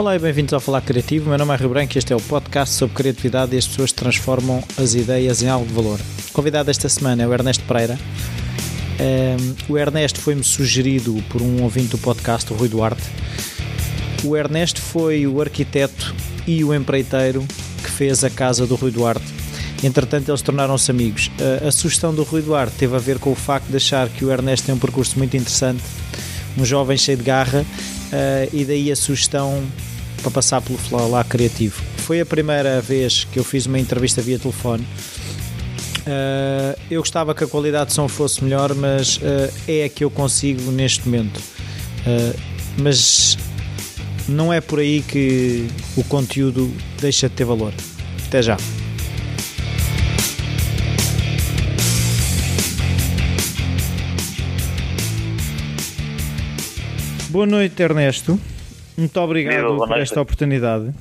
Olá e bem-vindos ao Falar Criativo. Meu nome é Rio Branco e este é o podcast sobre criatividade e as pessoas transformam as ideias em algo de valor. O convidado esta semana é o Ernesto Pereira. Um, o Ernesto foi-me sugerido por um ouvinte do podcast, o Rui Duarte. O Ernesto foi o arquiteto e o empreiteiro que fez a casa do Rui Duarte. Entretanto, eles tornaram-se amigos. A, a sugestão do Rui Duarte teve a ver com o facto de achar que o Ernesto tem um percurso muito interessante, um jovem cheio de garra, uh, e daí a sugestão para passar pelo Flá Criativo. Foi a primeira vez que eu fiz uma entrevista via telefone. Uh, eu gostava que a qualidade de som fosse melhor, mas uh, é a que eu consigo neste momento. Uh, mas não é por aí que o conteúdo deixa de ter valor. Até já. Boa noite, Ernesto. Muito obrigado por esta oportunidade.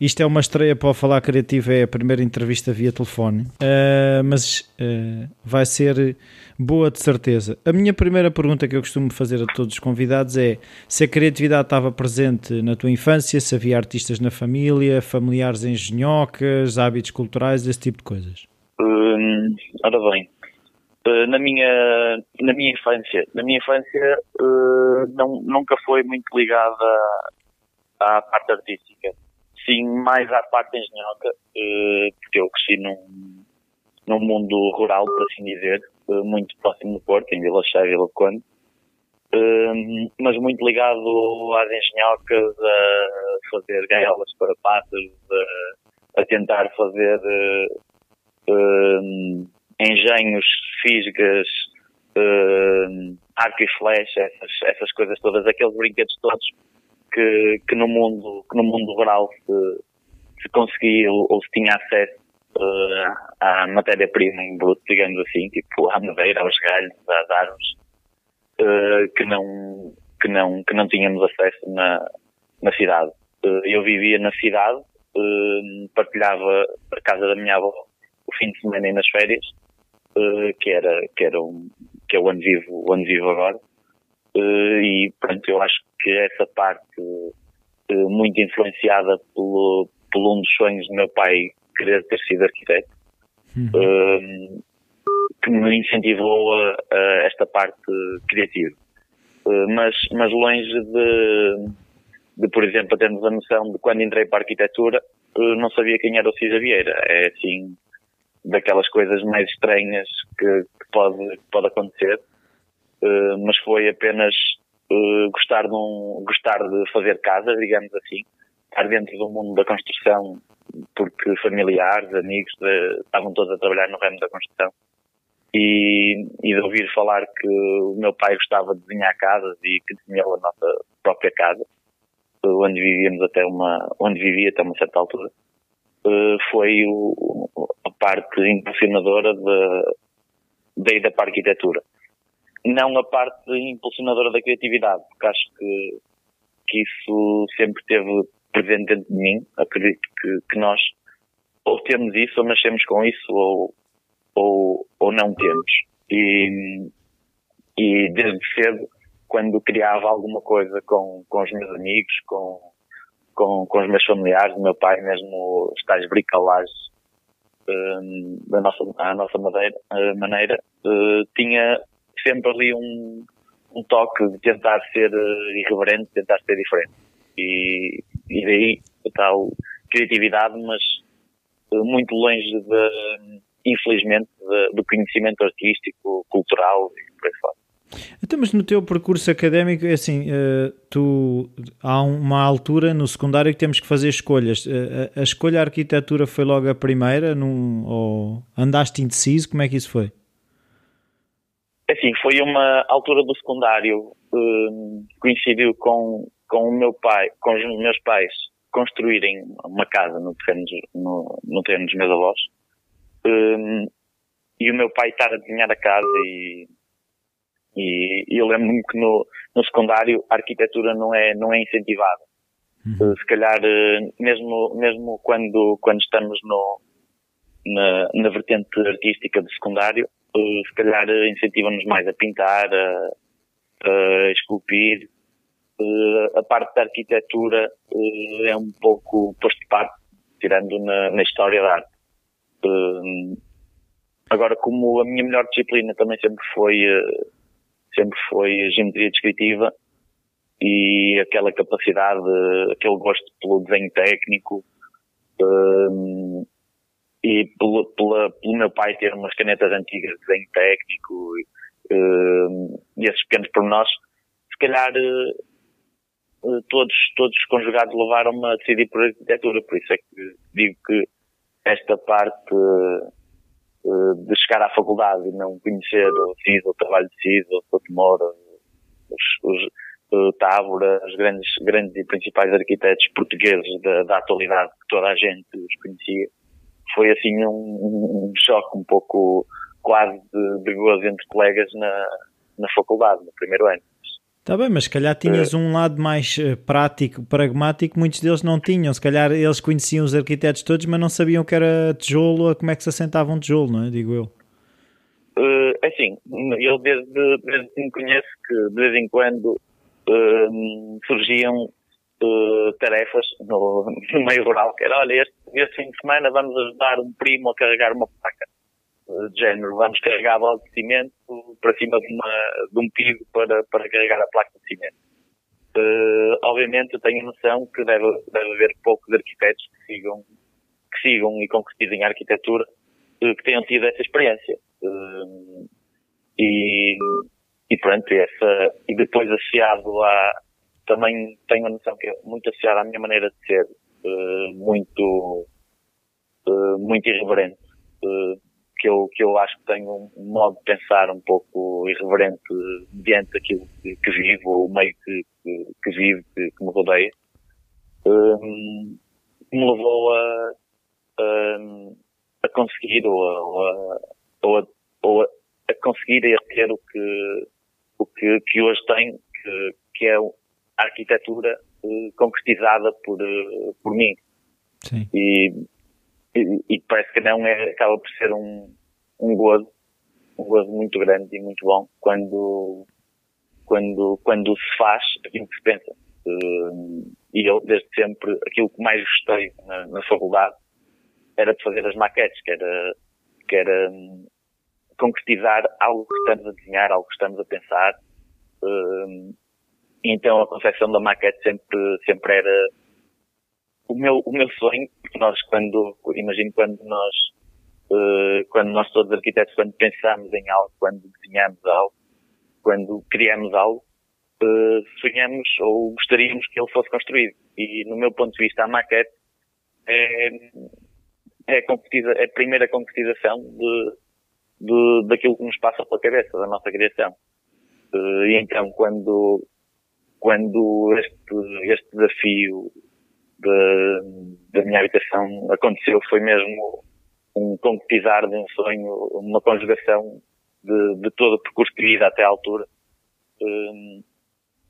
Isto é uma estreia para o Falar Criativo, é a primeira entrevista via telefone, uh, mas uh, vai ser boa de certeza. A minha primeira pergunta que eu costumo fazer a todos os convidados é se a criatividade estava presente na tua infância, se havia artistas na família, familiares engenhocas, hábitos culturais, esse tipo de coisas. Hum, ora bem, na minha na minha infância. Na minha infância uh, não, nunca foi muito ligada à parte artística. Sim mais à parte engenhoca uh, porque eu cresci num num mundo rural por assim dizer muito próximo do Porto em Vila Cheia Vila Conde. Mas muito ligado às engenhocas a fazer gaiolas para pássaros a, a tentar fazer engenhos, fisgas, uh, arco e flecha, essas, essas coisas todas, aqueles brinquedos todos que, que no mundo, que no mundo rural se, se conseguia ou, se tinha acesso uh, à matéria-prima em bruto, digamos assim, tipo à madeira, aos galhos, às árvores, uh, que não, que não, que não tínhamos acesso na, na cidade. Uh, eu vivia na cidade, partilhava a casa da minha avó o fim de semana e nas férias, uh, que era, que era um, que é onde vivo, onde vivo agora. Uh, e pronto, eu acho que essa parte uh, muito influenciada pelo, por um dos sonhos do meu pai querer ter sido arquiteto, uhum. que me incentivou a, a esta parte criativa. mas, mas longe de, de, por exemplo, termos a noção de quando entrei para a arquitetura, não sabia quem era o Cisa Vieira. É assim, daquelas coisas mais estranhas que, que pode, pode acontecer, uh, mas foi apenas uh, gostar, de um, gostar de fazer casa, digamos assim, estar dentro do mundo da construção, porque familiares, amigos, de, estavam todos a trabalhar no ramo da construção. E, e de ouvir falar que o meu pai gostava de desenhar casas e que desenhou a nossa própria casa, onde vivíamos até uma, onde vivia até uma certa altura. Eh, foi o, parte impulsionadora da, da ida para a arquitetura. Não a parte impulsionadora da criatividade, porque acho que, que isso sempre esteve presente dentro de mim. Acredito que, que nós ou temos isso ou nascemos com isso ou, ou, ou não temos. E, e desde cedo, quando criava alguma coisa com, com os meus amigos, com, com, com os meus familiares, o meu pai mesmo os tais bricolagens um, da nossa, à nossa madeira, uh, maneira, uh, tinha sempre ali um, um toque de tentar ser uh, irreverente, tentar ser diferente. E, e daí a tal criatividade, mas muito longe de, infelizmente, de, do conhecimento artístico, cultural e por aí fora. Então, mas no teu percurso académico, é assim, uh, tu, há uma altura no secundário que temos que fazer escolhas. Uh, a, escolha arquitetura foi logo a primeira, num, ou andaste indeciso? Como é que isso foi? É assim, foi uma altura do secundário, uh, coincidiu com, com o meu pai, com os meus pais construírem uma casa no terreno, no, no terreno dos meus avós. e o meu pai estar a desenhar a casa e e, e eu lembro-me que no, no secundário a arquitetura não é, não é incentivada. Uhum. Se calhar, eh, mesmo, mesmo quando, quando estamos no, na, na vertente artística do secundário, eh, se calhar incentiva-nos mais a pintar, a, a esculpir, a parte da arquitetura é um pouco posto de parte, tirando na, na história da arte. agora, como a minha melhor disciplina também sempre foi, sempre foi a geometria descritiva, e aquela capacidade, aquele gosto pelo desenho técnico, um, e pelo, pela, pelo meu pai ter umas canetas antigas de desenho técnico um, e esses pequenos pormenores, se calhar uh, todos, todos conjugados levaram-me a decidir por arquitetura, por isso é que digo que esta parte de chegar à faculdade e não conhecer o CIS, o trabalho de CIS, o Sotomora, os, os uh, Távora, os grandes, grandes e principais arquitetos portugueses da, da atualidade que toda a gente os conhecia, foi assim um, um choque um pouco quase de, de gozo entre colegas na, na faculdade, no primeiro ano. Está bem, mas se calhar tinhas uh, um lado mais eh, prático, pragmático, muitos deles não tinham. Se calhar eles conheciam os arquitetos todos, mas não sabiam que era tijolo, como é que se assentava um tijolo, não é? Digo eu. Uh, assim, eu desde, desde que me conheço que de vez em quando uh, surgiam uh, tarefas no, no, meio rural, que era, olha, este, este fim de semana vamos ajudar um primo a carregar uma placa de género, vamos carregar a bola de cimento para cima de, uma, de um piso para, para carregar a placa de cimento. Uh, obviamente eu tenho a noção que deve, deve haver poucos arquitetos que sigam, que sigam e concretizem a arquitetura uh, que tenham tido essa experiência. Uh, e, e pronto, essa, e depois associado a, também tenho a noção que é muito associado à minha maneira de ser, muito, muito irreverente, que eu, que eu acho que tenho um modo de pensar um pouco irreverente diante daquilo que, que vivo, o meio que, que, que vivo, que, que, me rodeia, um, me levou a, a, a conseguir ou a, ou a, ou a, ou a conseguir ter o que o que, que hoje tem, que, que é a arquitetura uh, concretizada por, uh, por mim. Sim. E, e, e, parece que não é, acaba por ser um, um gozo, um gozo muito grande e muito bom quando, quando, quando se faz aquilo que se pensa. Uh, e eu, desde sempre, aquilo que mais gostei na, na faculdade era de fazer as maquetes, que era, que era um, concretizar algo que estamos a desenhar, algo que estamos a pensar. Uh, então a concepção da maquete sempre, sempre era o meu, o meu sonho, porque nós quando, imagino quando nós, uh, quando nós todos arquitetos, quando pensamos em algo, quando desenhamos algo, quando criamos algo, uh, sonhamos ou gostaríamos que ele fosse construído. E no meu ponto de vista a maquete é, é a, é a primeira concretização de, de, daquilo que nos passa pela cabeça, da nossa criação. Uh, e então, quando, quando este, este desafio de, da minha habitação aconteceu, foi mesmo um concretizar de um sonho, uma conjugação de, de todo o percurso de vida até à altura. Uh,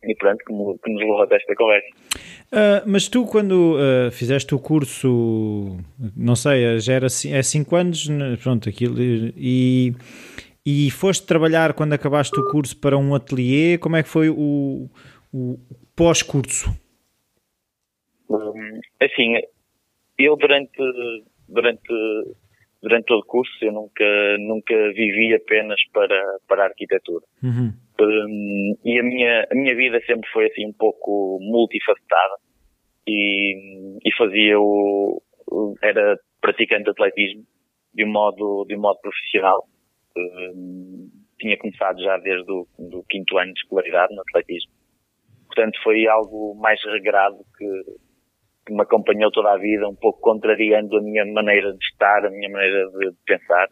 e pronto, que, que nos levou até esta conversa. Uh, mas tu, quando uh, fizeste o curso, não sei, já era é 5 anos, né, pronto, aquilo, e, e foste trabalhar quando acabaste o curso para um ateliê, como é que foi o, o pós-curso? Um, assim, eu durante, durante, durante todo o curso, eu nunca, nunca vivi apenas para, para a arquitetura. Uhum. Um, e a minha, a minha vida sempre foi assim um pouco multifacetada e, e fazia o, era praticante de atletismo de um modo, de um modo profissional. Um, tinha começado já desde o do quinto ano de escolaridade no atletismo. Portanto, foi algo mais regrado que, que me acompanhou toda a vida, um pouco contrariando a minha maneira de estar, a minha maneira de, pensar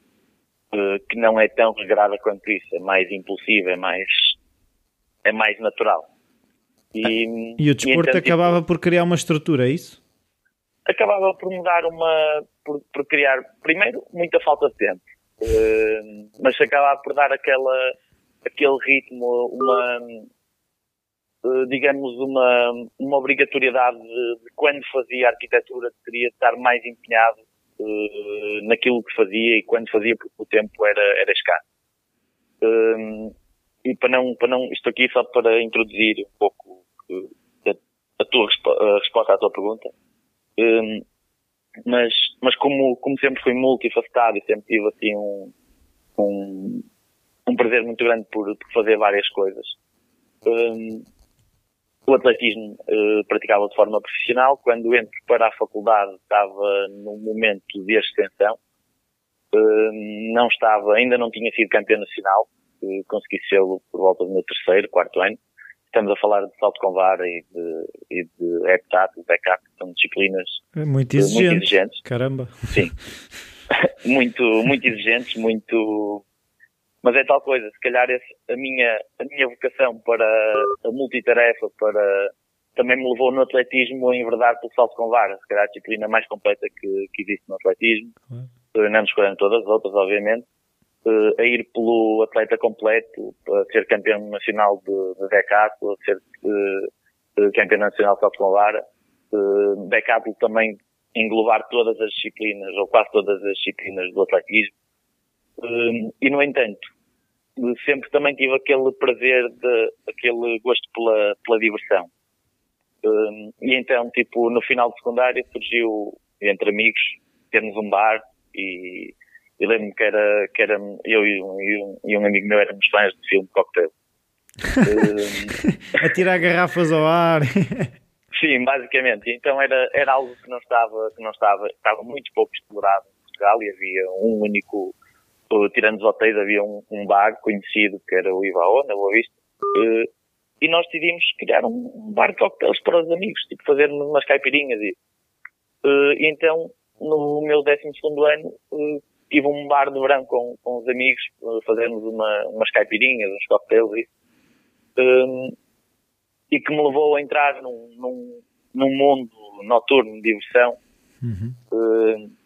que não é tão regrada quanto isso, é mais impulsiva, é mais, é mais natural. E, e o desporto e então, acabava tipo, por criar uma estrutura, é isso? Acabava por mudar uma, por, por criar, primeiro, muita falta de tempo, uh, mas acabava por dar aquela, aquele ritmo, uma, digamos, uma, uma obrigatoriedade de, de, quando fazia arquitetura, teria de estar mais empenhado uh, naquilo que fazia e quando fazia porque o tempo era, era escasso. Um, e para não, para não, isto aqui só para introduzir um pouco a, a tua a resposta à tua pergunta. Um, mas, mas como, como sempre fui multifacetado e sempre tive assim um, um, um prazer muito grande por, por fazer várias coisas. Um, o atletismo uh, praticava de forma profissional. Quando entro para a faculdade estava num momento de ascensão. Uh, não estava, ainda não tinha sido campeão nacional. Uh, consegui sê-lo por volta do meu terceiro, quarto ano. Estamos a falar de salto com vara e de, e de heptato, backup, que são disciplinas é muito, exigente. muito exigentes. Caramba. Sim. muito, muito exigentes, muito, mas é tal coisa, se calhar esse, a minha, a minha vocação para a multitarefa, para, também me levou no atletismo a enverdar pelo salto com vara, se calhar a disciplina mais completa que, que existe no atletismo, não escolhendo todas as outras, obviamente, a ir pelo atleta completo, a ser campeão nacional de, de decathlon, a ser uh, campeão nacional de salto com vara, uh, decathlon também englobar todas as disciplinas, ou quase todas as disciplinas do atletismo. Uh, e, no entanto, sempre também tive aquele prazer, de, aquele gosto pela, pela diversão. Uh, e então, tipo, no final de secundária surgiu, entre amigos, termos um bar e e lembro-me que era, que era eu e um, e um, e um amigo meu éramos fãs de filme Cocktail. a tirar garrafas ao ar. Sim, basicamente. Então era, era algo que não estava, que não estava, estava muito pouco explorado em Portugal e havia um único, tirando os hotéis, havia um, um bar conhecido que era o Ivaô, na Boa Vista. E nós decidimos criar um bar de cocktails para os amigos, tipo fazer umas caipirinhas e, e então no meu 12 segundo ano tive um bar de verão com, com os amigos, eh, fazermos uma, umas caipirinhas, uns cocktails e, um, e que me levou a entrar num, num, num mundo noturno de diversão. Uhum. Um,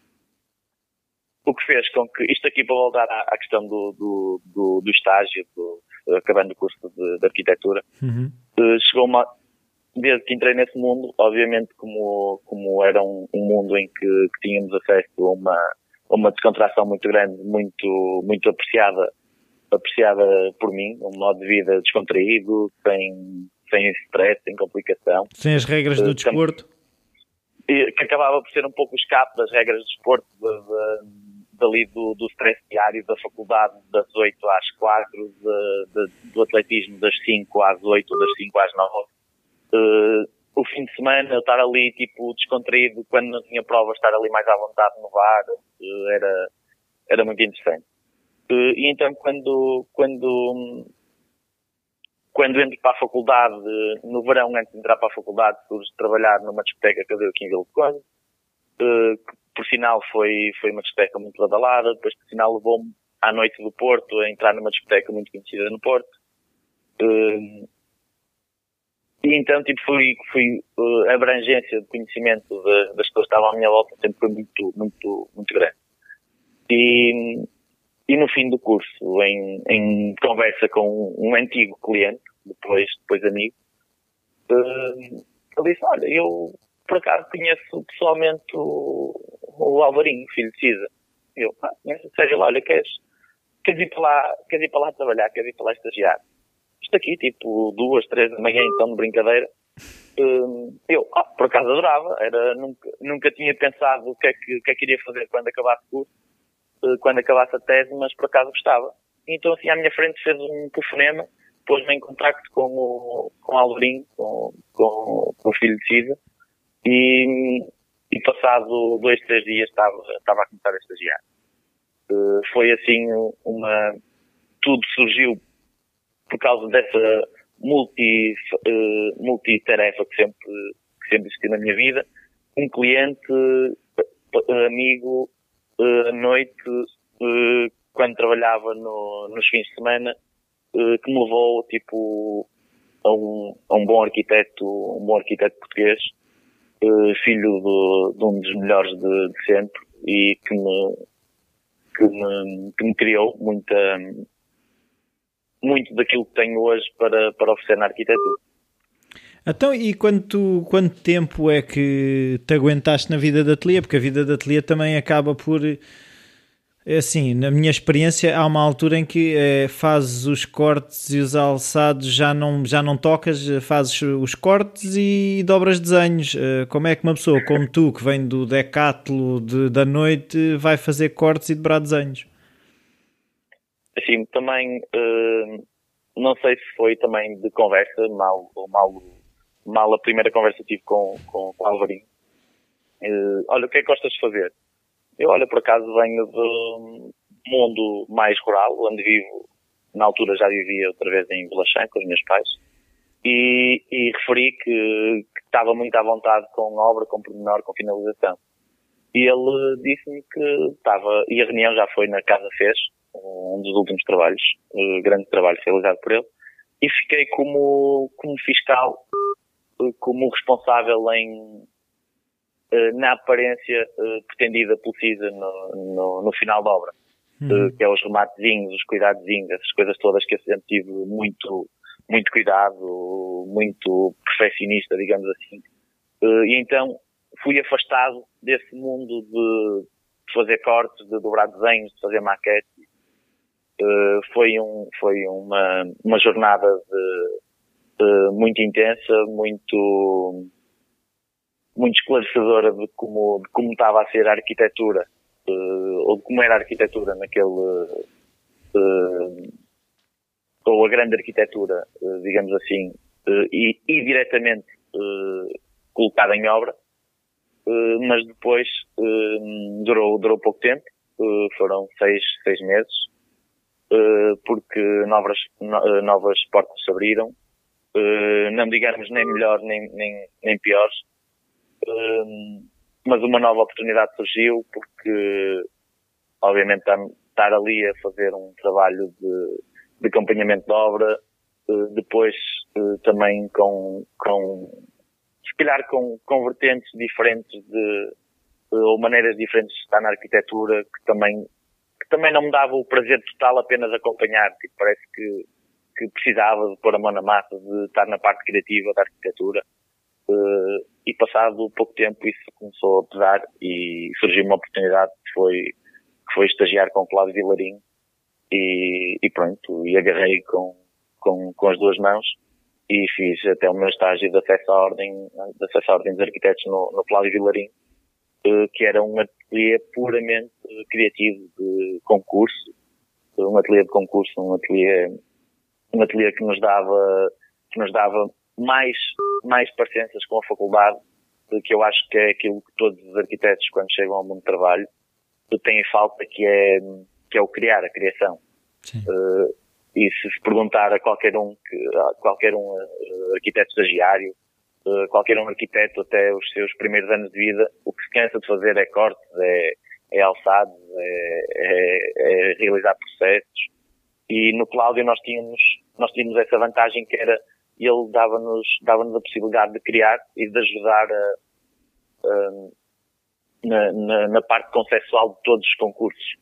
o que fez com que, isto aqui para voltar à, à questão do, do, do, do estágio, do, acabando o curso de, de arquitetura, uhum. uh, chegou uma, desde que entrei nesse mundo, obviamente como, como era um, um mundo em que, que tínhamos acesso a uma, uma descontração muito grande, muito, muito apreciada, apreciada por mim, um modo de vida descontraído, sem, sem stress, sem complicação. Sem as regras do uh, desporto? Que acabava por ser um pouco o escape das regras do desporto, de, de, dali do, do stress diário da faculdade das 8 às 4, de, de, do atletismo das 5 às 8, das 5 às 9. Uh, o fim de semana, estar ali, tipo, descontraído, quando não tinha provas, estar ali mais à vontade no bar, eh, era, era muito interessante. Eh, e então, quando, quando, quando entro para a faculdade, no verão, antes de entrar para a faculdade, surge trabalhar numa discoteca que eu dei aqui em Vila de Conde, eh, por sinal, foi, foi uma discoteca muito badalada, depois, por sinal, levou-me à noite do Porto a entrar numa discoteca muito conhecida no Porto. E então, tipo, fui, fui uh, a abrangência de conhecimento de, das pessoas que estavam à minha volta sempre foi muito, muito, muito grande. E, e no fim do curso, em, em conversa com um antigo cliente, depois, depois amigo, uh, ele disse, olha, eu por acaso conheço pessoalmente o Alvarinho, filho de Cisa. Eu, ah, sério, olha, queres, queres ir para lá, queres ir para lá trabalhar, queres ir para lá estagiar? isto aqui, tipo duas, três da manhã, então de brincadeira. Hum, eu, ah, por acaso adorava, era, nunca, nunca tinha pensado o que, é que, o que é que iria fazer quando acabasse o curso, eh, quando acabasse a tese, mas por acaso gostava. Então assim à minha frente fez um telefonema, pôs-me em contacto com o, com o Alvarinho, com, com, com o filho de Cisa, e, e passado dois, três dias estava, estava a começar a estagiar. Uh, foi assim uma, tudo surgiu por causa dessa multi, uh, multitarefa que sempre, que sempre existiu na minha vida, um cliente, uh, amigo, uh, à noite, uh, quando trabalhava no, nos fins de semana, que me levou, tipo, a um, a um bom arquiteto, um bom arquiteto português, filho de, de, um dos melhores de, de sempre e que me, que me, que me criou muita, muito daquilo que tenho hoje para, para oferecer na arquitetura. Então, e quanto, quanto tempo é que te aguentaste na vida de ateliê? Porque a vida de ateliê também acaba por assim, na minha experiência, há uma altura em que é, fazes os cortes e os alçados, já não, já não tocas, fazes os cortes e dobras desenhos. Eh, como é que uma pessoa como tu, que vem do decátulo de, da noite, vai fazer cortes e dobrar desenhos? Assim, também, uh, não sei se foi também de conversa, mal, mal, mal a primeira conversa que tive com, com, com o Alvarinho. Uh, olha, o que é que gostas de fazer? Eu, olha, por acaso venho do mundo mais rural, onde vivo, na altura já vivia outra vez em Belachã com os meus pais, e, e referi que, que, estava muito à vontade com obra, com pormenor, com finalização. E ele disse-me que estava, e a reunião já foi na Casa Fez, um dos últimos trabalhos, um grande trabalho realizado por ele, e fiquei como, como fiscal, como responsável em, eh, na aparência uh, pretendida pelo CISA no, no, no, final da obra. Uhum. Uh, que é os rematezinhos, os cuidadozinhos, essas coisas todas que eu sempre tive muito, muito cuidado, muito perfeccionista, digamos assim. e então fui afastado desse mundo de, de, fazer cortes, de dobrar desenhos, de fazer maquetes. foi um, foi uma, uma jornada de, de muito intensa, muito, muito esclarecedora de como, de como estava a ser a arquitetura, uh, ou de como era a arquitetura naquele, uh, ou a grande arquitetura, uh, digamos assim, e, e diretamente colocada em obra, mas depois durou, durou pouco tempo, foram seis, seis meses, porque novas, novas portas se abriram, não digamos nem melhor nem, nem, nem piores, mas uma nova oportunidade surgiu porque, obviamente, estar ali a fazer um trabalho de, de acompanhamento de obra, eh, depois eh, também com, com se calhar com, com vertentes diferentes de, ou maneiras diferentes de estar na arquitetura que também, que também não me dava o prazer total apenas acompanhar, tipo, parece que, que precisava de pôr a mão na massa, de estar na parte criativa da arquitetura. E passado pouco tempo isso começou a pesar e surgiu uma oportunidade que foi, que foi estagiar com o Cláudio Vilarinho e, e pronto, e agarrei com, com, com as duas mãos e fiz até o meu estágio de acesso à ordem, de acesso à ordem dos arquitetos no, no Cláudio Vilarinho, uh, que era um ateliê puramente criativo de concurso, um ateliê de concurso, um ateliê, um ateliê que nos dava, que nos dava mais, mais parecenças com a faculdade, que eu acho que é aquilo que todos os arquitetos, quando chegam ao mundo de trabalho, têm falta, que é, que é o criar, a criação. Uh, e se se perguntar a qualquer um, a qualquer um uh, arquiteto estagiário, uh, qualquer um arquiteto até os seus primeiros anos de vida, o que se cansa de fazer é cortes, é, é alçados, é, é, é realizar processos. E no Cláudio nós tínhamos, nós tínhamos essa vantagem que era e ele dava-nos dava a possibilidade de criar e de ajudar a, a, na, na, na, parte conceptual de todos os concursos.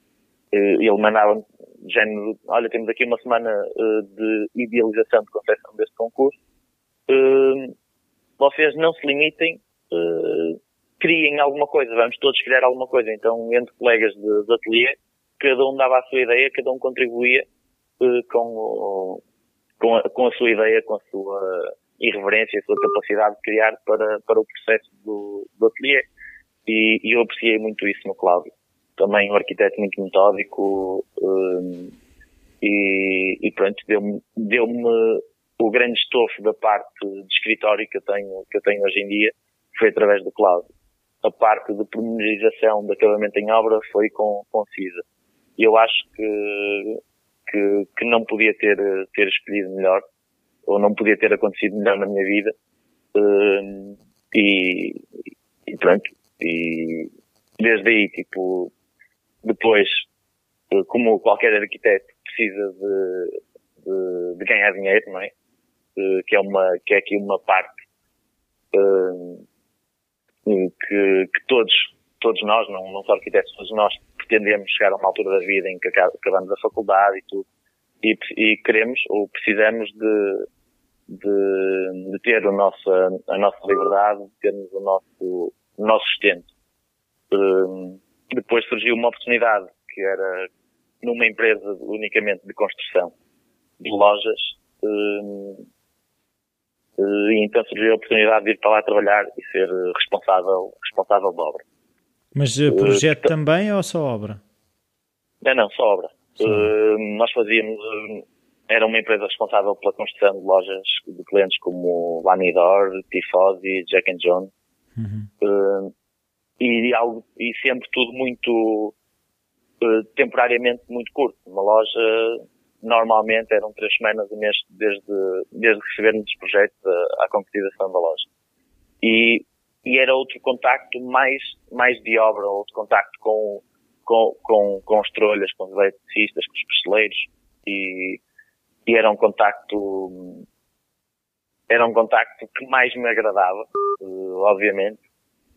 Ele mandava género, olha, temos aqui uma semana uh, de idealização de concepção deste concurso. Uh, vocês não se limitem, uh, criem alguma coisa, vamos todos criar alguma coisa. Então, entre colegas de, de ateliê, cada um dava a sua ideia, cada um contribuía com com a, com a sua ideia, com a sua irreverência, a sua capacidade de criar para, para o processo do, do ateliê. E, e eu apreciei muito isso no Cláudio. Também um arquiteto muito metódico, um, e, e pronto, deu-me deu o grande estofo da parte de escritório que eu tenho, que eu tenho hoje em dia, foi através do Cláudio. A parte de pormenorização de acabamento em obra foi com, com CISA. Eu acho que que, que não podia ter, ter escolhido melhor, ou não podia ter acontecido melhor na minha vida. Uh, e, e pronto, e desde aí, tipo, depois, como qualquer arquiteto precisa de, de, de ganhar dinheiro, não é? Uh, que é uma, que é aqui uma parte uh, que, que todos, todos nós, não, não só arquitetos, todos nós pretendemos chegar a uma altura da vida em que acabamos a faculdade e tudo, e, e queremos ou precisamos de, de, de, ter a nossa, a nossa liberdade, de termos o nosso, o nosso sustento. Um, depois surgiu uma oportunidade que era numa empresa unicamente de construção de lojas. Uh, e então surgiu a oportunidade de ir para lá trabalhar e ser responsável, responsável da obra. Mas projeto uh, também ou só obra? Não, não, só obra. Uh, nós fazíamos, era uma empresa responsável pela construção de lojas de clientes como Lanidor, Tifosi, Jack and John. Uhum. Uh, e, algo, e sempre tudo muito temporariamente muito curto. Uma loja normalmente eram três semanas a mês desde, desde recebermos os projetos à, à concretização da loja. E, e era outro contacto mais, mais de obra, outro contacto com, com, com, com as trolhas, com os eletricistas, com os pisteleiros e, e era um contacto era um contacto que mais me agradava, uh, obviamente,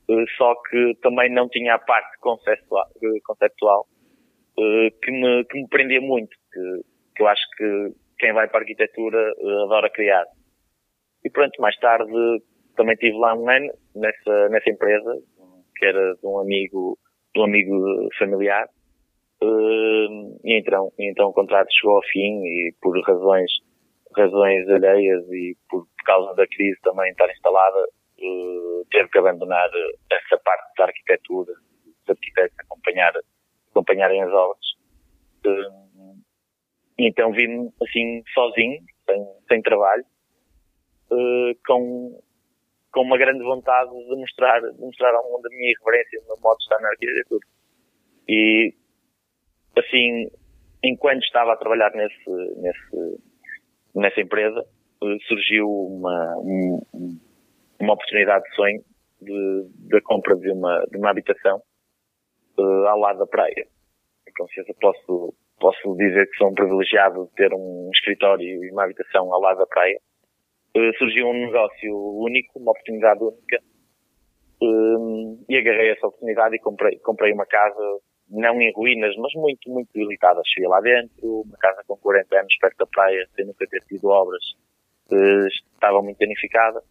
uh, só que também não tinha a parte conceptual, uh, conceptual que, me, que me prendia muito, que, que eu acho que quem vai para a arquitetura adora criar. E pronto, mais tarde também tive lá um ano nessa, nessa empresa, que era de um amigo, de um amigo familiar, Uh, e então, então o contrato chegou ao fim e por razões, razões alheias e por, causa da crise também estar instalada, uh, teve que abandonar essa parte da arquitetura, dos arquitetos acompanhar, acompanharem as obras. E então vim assim sozinho, sem, sem trabalho, com, com uma grande vontade de mostrar, de mostrar ao mundo a minha irreverência no modo de estar na arquitetura. E assim, enquanto estava a trabalhar nesse, nesse, nessa empresa, eh, surgiu uma, uma oportunidade de sonho da compra de uma, de uma habitação uh, ao lado da praia. Com certeza posso, posso dizer que sou um privilegiado de ter um escritório e uma habitação ao lado da praia. Uh, surgiu um negócio único, uma oportunidade única, uh, e agarrei essa oportunidade e comprei, comprei uma casa não em ruínas, mas muito, muito debilitadas. Cheguei lá dentro, uma casa com 40 anos perto da praia, sem nunca ter tido obras, eh, estava muito danificada.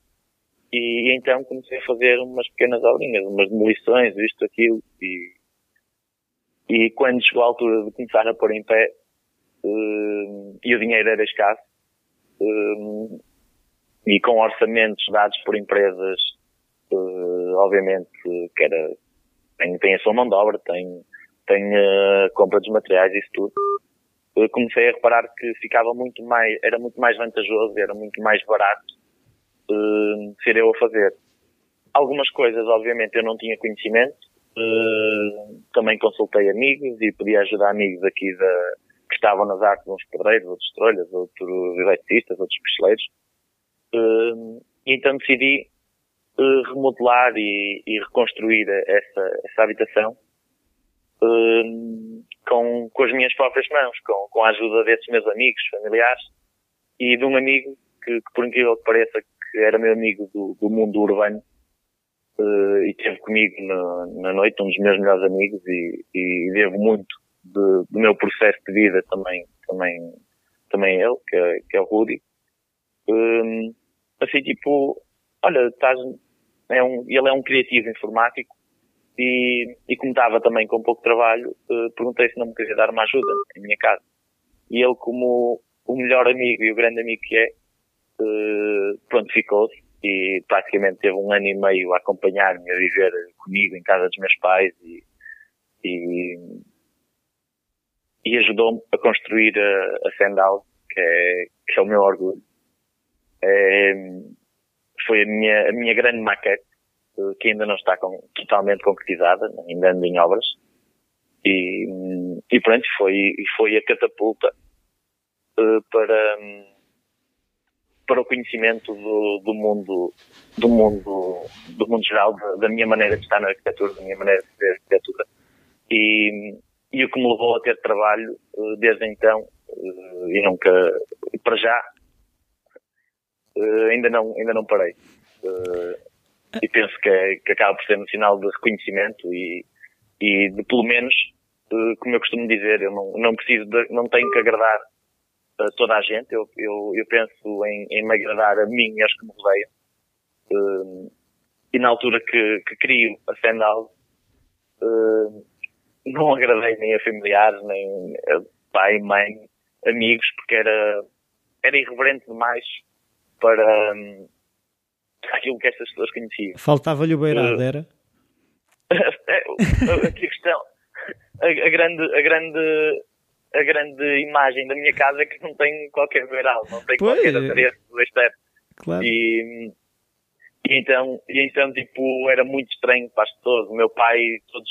E, e, então comecei a fazer umas pequenas obrinhas, umas demolições, isto, aquilo, e, e quando chegou a altura de começar a pôr em pé, uh, e o dinheiro era escasso, uh, e com orçamentos dados por empresas, uh, obviamente, que era, tem, tem a sua mão de obra, tem, tem a compra dos materiais, isso tudo, eu comecei a reparar que ficava muito mais, era muito mais vantajoso, era muito mais barato uh, ser eu a fazer. Algumas coisas, obviamente, eu não tinha conhecimento, uh, também consultei amigos e podia ajudar amigos aqui da, que estavam nas artes, uns pedreiros, outros trolhas, outros eletricistas, outros pisteleiros. E então decidi remodelar e, e reconstruir essa, essa habitação uh, com, com as minhas próprias mãos, com, com a ajuda desses meus amigos, familiares e de um amigo que, que por incrível que pareça, que era meu amigo do, do mundo urbano uh, e esteve comigo na, na, noite, um dos meus melhores amigos e, e devo muito de, do meu processo de vida também, também, também ele, que é, que é o Rudy. Um, assim, tipo, olha, estás, é um, ele é um criativo informático e, e como estava também com pouco trabalho, uh, perguntei se não me queria dar uma ajuda em minha casa. E ele, como o melhor amigo e o grande amigo que é, uh, pronto, ficou-se e praticamente teve um ano e meio a acompanhar-me a viver comigo em casa dos meus pais e, e, e ajudou-me a construir a, a Sandal, que é, que é o meu orgulho. É, foi a minha, a minha grande maquete que ainda não está com, totalmente concretizada, ainda anda em obras. E, e pronto, foi, foi a catapulta uh, para, para o conhecimento do, do mundo, do mundo, do mundo geral, da, da, minha maneira de estar na arquitetura, da minha maneira de ver arquitetura. E, e o que me levou a ter trabalho uh, desde então, uh, e nunca, para já, ainda não, ainda não parei e penso que, é, que acaba por ser um sinal de reconhecimento e, e de pelo menos, uh, como eu costumo dizer, eu não, não preciso, de, não tenho que agradar a toda a gente, eu, eu, eu penso em, em me agradar a mim e aos que me rodeiam. Uh, e na altura que, que crio a Sendal, uh, não agradei nem a familiares, nem a pai, mãe, amigos, porque era, era irreverente demais para um, aquilo que estas pessoas conheciam. Faltava-lhe o beirado, uh, era? a, a, questão, a, a, grande, a grande a grande imagem da minha casa é que não tem qualquer beirado, não tem pois. qualquer externo. Claro. E, e então, e então, tipo, era muito estranho para as pessoas. O meu pai, todos,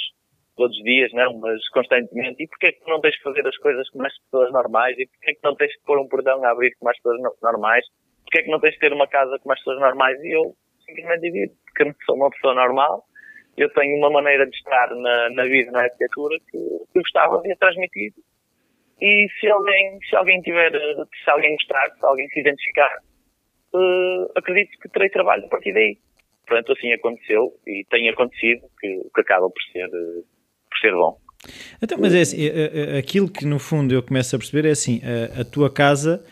todos os dias, não, mas constantemente. E porquê é que não tens de fazer as coisas como as pessoas normais? E porquê é que não tens de pôr um portão a abrir como as pessoas normais? Porquê é que não tens de ter uma casa como as pessoas normais? E eu simplesmente digo, porque não sou uma pessoa normal. Eu tenho uma maneira de estar na, na vida, na arquitetura, que, que gostava de transmitir e se alguém, se alguém tiver, se alguém gostar, se alguém se identificar, uh, acredito que terei trabalho a partir daí. Portanto, assim aconteceu e tem acontecido que, que acaba por ser, por ser bom. Então, mas é assim, é, é, aquilo que no fundo eu começo a perceber é assim, a, a tua casa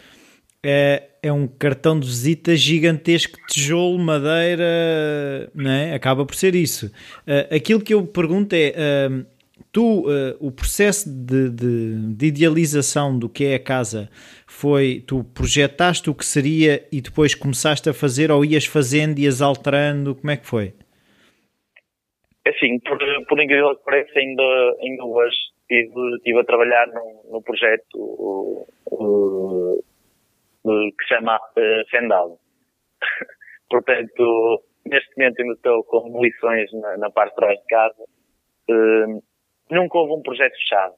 é, é um cartão de visita gigantesco, tijolo, madeira, não é? Acaba por ser isso. Uh, aquilo que eu pergunto é, uh, tu, uh, o processo de, de, de, idealização do que é a casa foi, tu projetaste o que seria e depois começaste a fazer ou ias fazendo, ias alterando, como é que foi? É assim, por, por incrível que pareça, ainda, ainda hoje estive, estive a trabalhar num projeto uh, que se chama uh, Fendal. Portanto, neste momento ainda estou com demolições na, na parte de trás de casa. Uh, nunca houve um projeto fechado.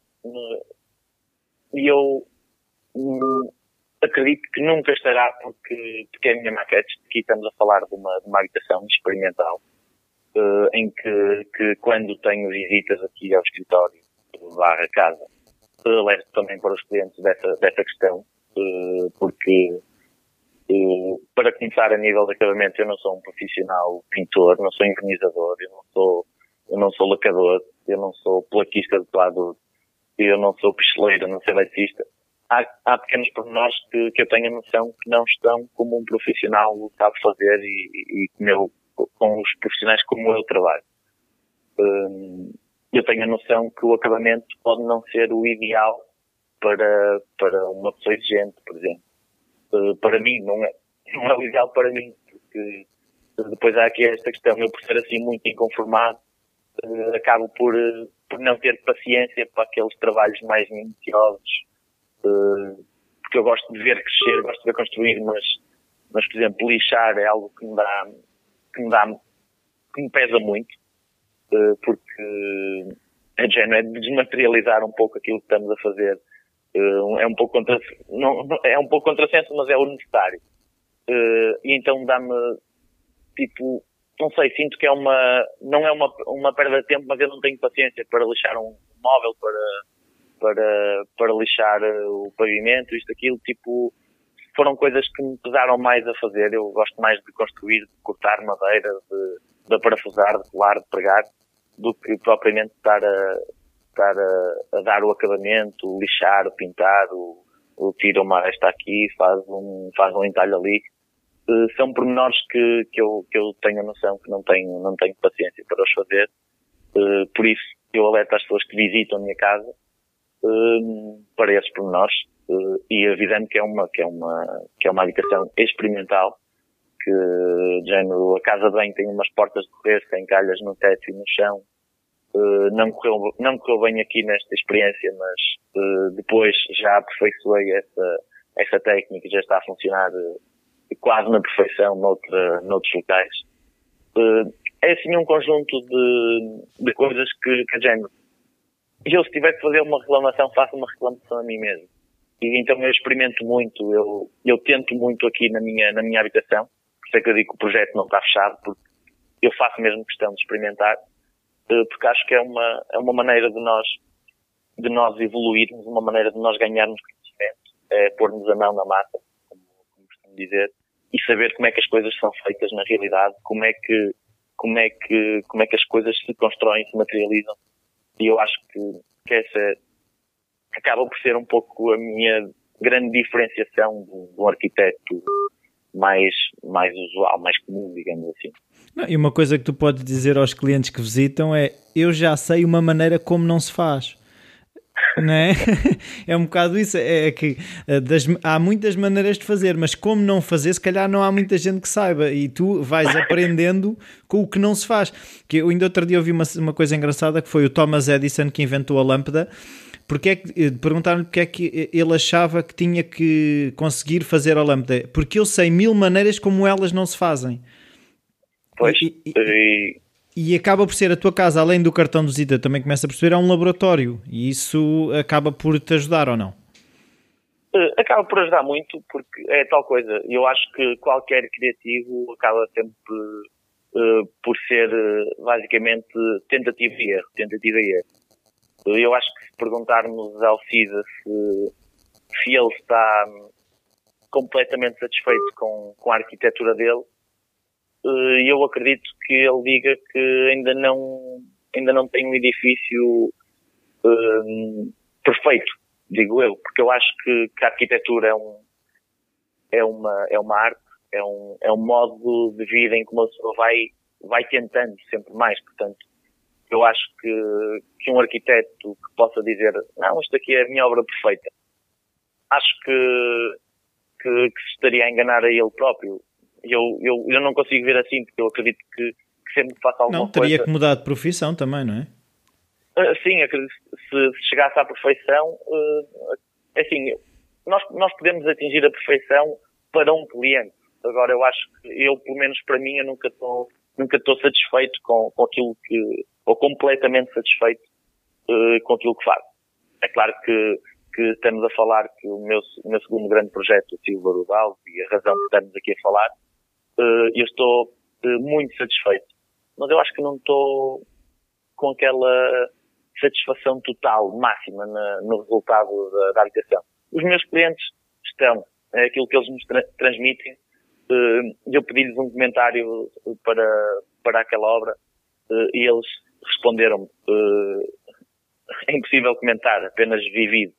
E eu hum, acredito que nunca estará porque, porque é a minha maquete. Aqui estamos a falar de uma, de uma habitação experimental uh, em que, que quando tenho visitas aqui ao escritório barra casa, uh, alerto também para os clientes dessa, dessa questão, uh, porque uh, para começar a nível de acabamento eu não sou um profissional pintor, não sou envernizador, eu não sou eu não sou lacador, eu não sou plaquista de pladur, eu não sou picheleiro, não sou eletricista. Há, há pequenos pormenores que, que eu tenho a noção que não estão como um profissional sabe fazer e, e, com os profissionais como eu trabalho. Hum, eu tenho a noção que o acabamento pode não ser o ideal para, para uma pessoa exigente, por exemplo. Uh, para mim, não é, não é o ideal para mim, porque depois há aqui esta questão, eu por ser assim muito inconformado, uh, acabo por, uh, por não ter paciência para aqueles trabalhos mais minuciosos, porque eu gosto de ver crescer, gosto de ver construir, mas, mas por exemplo, lixar é algo que me dá, que me dá, que me pesa muito, porque é género, é desmaterializar um pouco aquilo que estamos a fazer. É um pouco contra, não, é um pouco contrassenso, mas é o necessário. e então dá-me, tipo, não sei, sinto que é uma, não é uma, uma perda de tempo, mas eu não tenho paciência para lixar um móvel, para, para, para lixar eh, o pavimento, isto, aquilo, tipo, foram coisas que me pesaram mais a fazer. Eu gosto mais de construir, de cortar madeira, de, de parafusar, de colar, de pregar, do que propriamente estar a, estar a, a dar o acabamento, lixar, pintar, o, o tira uma aresta aqui, faz um, faz um entalho ali. Eh, são pormenores que, que, eu, que eu tenho a noção que não tenho, não tenho paciência para os fazer. Uh, por isso, eu alerto as pessoas que visitam a minha casa uh, para esses pormenores e avisando que é uma, que é uma, que é uma habitação experimental que, género, a casa de bem tem umas portas de correr, tem calhas no teto e no chão. Não correu, não correu bem aqui nesta experiência, mas depois já aperfeiçoei essa, essa técnica, já está a funcionar quase na perfeição noutra, noutros locais. É assim um conjunto de, de coisas que, que género. Eu, se tiver que fazer uma reclamação, faço uma reclamação a mim mesmo. E então eu experimento muito, eu, eu tento muito aqui na minha, na minha habitação. Por isso é que eu digo que o projeto não está fechado, porque eu faço mesmo questão de experimentar, porque acho que é uma, é uma maneira de nós, de nós evoluirmos, uma maneira de nós ganharmos conhecimento, é pôr-nos a mão na massa, como, como costumo dizer, e saber como é que as coisas são feitas na realidade, como é que como é que como é que as coisas se constroem, se materializam. E eu acho que, que essa acaba por ser um pouco a minha grande diferenciação de um arquiteto mais, mais usual, mais comum, digamos assim. Não, e uma coisa que tu podes dizer aos clientes que visitam é: eu já sei uma maneira como não se faz. Não é? é um bocado isso. É que eh, das, há muitas maneiras de fazer, mas como não fazer, se calhar não há muita gente que saiba e tu vais aprendendo com o que não se faz. Que eu ainda outro dia ouvi uma, uma coisa engraçada que foi o Thomas Edison que inventou a lâmpada porque é que, eh, perguntaram-lhe porque é que ele achava que tinha que conseguir fazer a lâmpada. Porque eu sei mil maneiras como elas não se fazem. Pois, e, e, e, acaba por ser a tua casa, além do cartão de visita, também começa a perceber, é um laboratório. E isso acaba por te ajudar ou não? Eh, acaba por ajudar muito, porque é tal coisa. Eu acho que qualquer criativo acaba sempre uh, por ser, uh, basicamente, tentativa e erro. Tentativa e erro. Eu acho que se perguntarmos ao Cida se, se ele está completamente satisfeito com, com a arquitetura dele, eh, eu acredito que ele diga que ainda não, ainda não tem um edifício um, eh, perfeito, digo eu, porque eu acho que, que, a arquitetura é, um, é, uma, é uma arte, é um, é um modo de vida em que uma pessoa vai, vai tentando sempre mais, portanto, eu acho que, que um arquiteto que possa dizer, não, isto aqui é a minha obra perfeita, acho que, que, que se estaria a enganar a ele próprio. Eu, eu, eu não consigo ver assim, porque eu acredito que, que sempre faça alguma coisa... Não, teria coisa... que mudar de profissão também, não é? Uh, sim, acredito se, se chegasse à perfeição, uh, assim, nós, nós podemos atingir a perfeição para um cliente. Agora, eu acho que eu, pelo menos para mim, eu nunca estou nunca estou satisfeito com, com aquilo que, ou completamente satisfeito uh, com aquilo que faço. É claro que, que estamos a falar que o meu, o meu segundo grande projeto, o Silva Rudal, e a razão que estamos aqui a falar, eu estou uh, muito satisfeito. Mas eu acho que não estou com aquela satisfação total, máxima, no resultado da, da habitação. Os meus clientes estão, é aquilo que eles me tra transmitem. Eu pedi-lhes um comentário para, para aquela obra e eles responderam é impossível comentar, apenas vivido,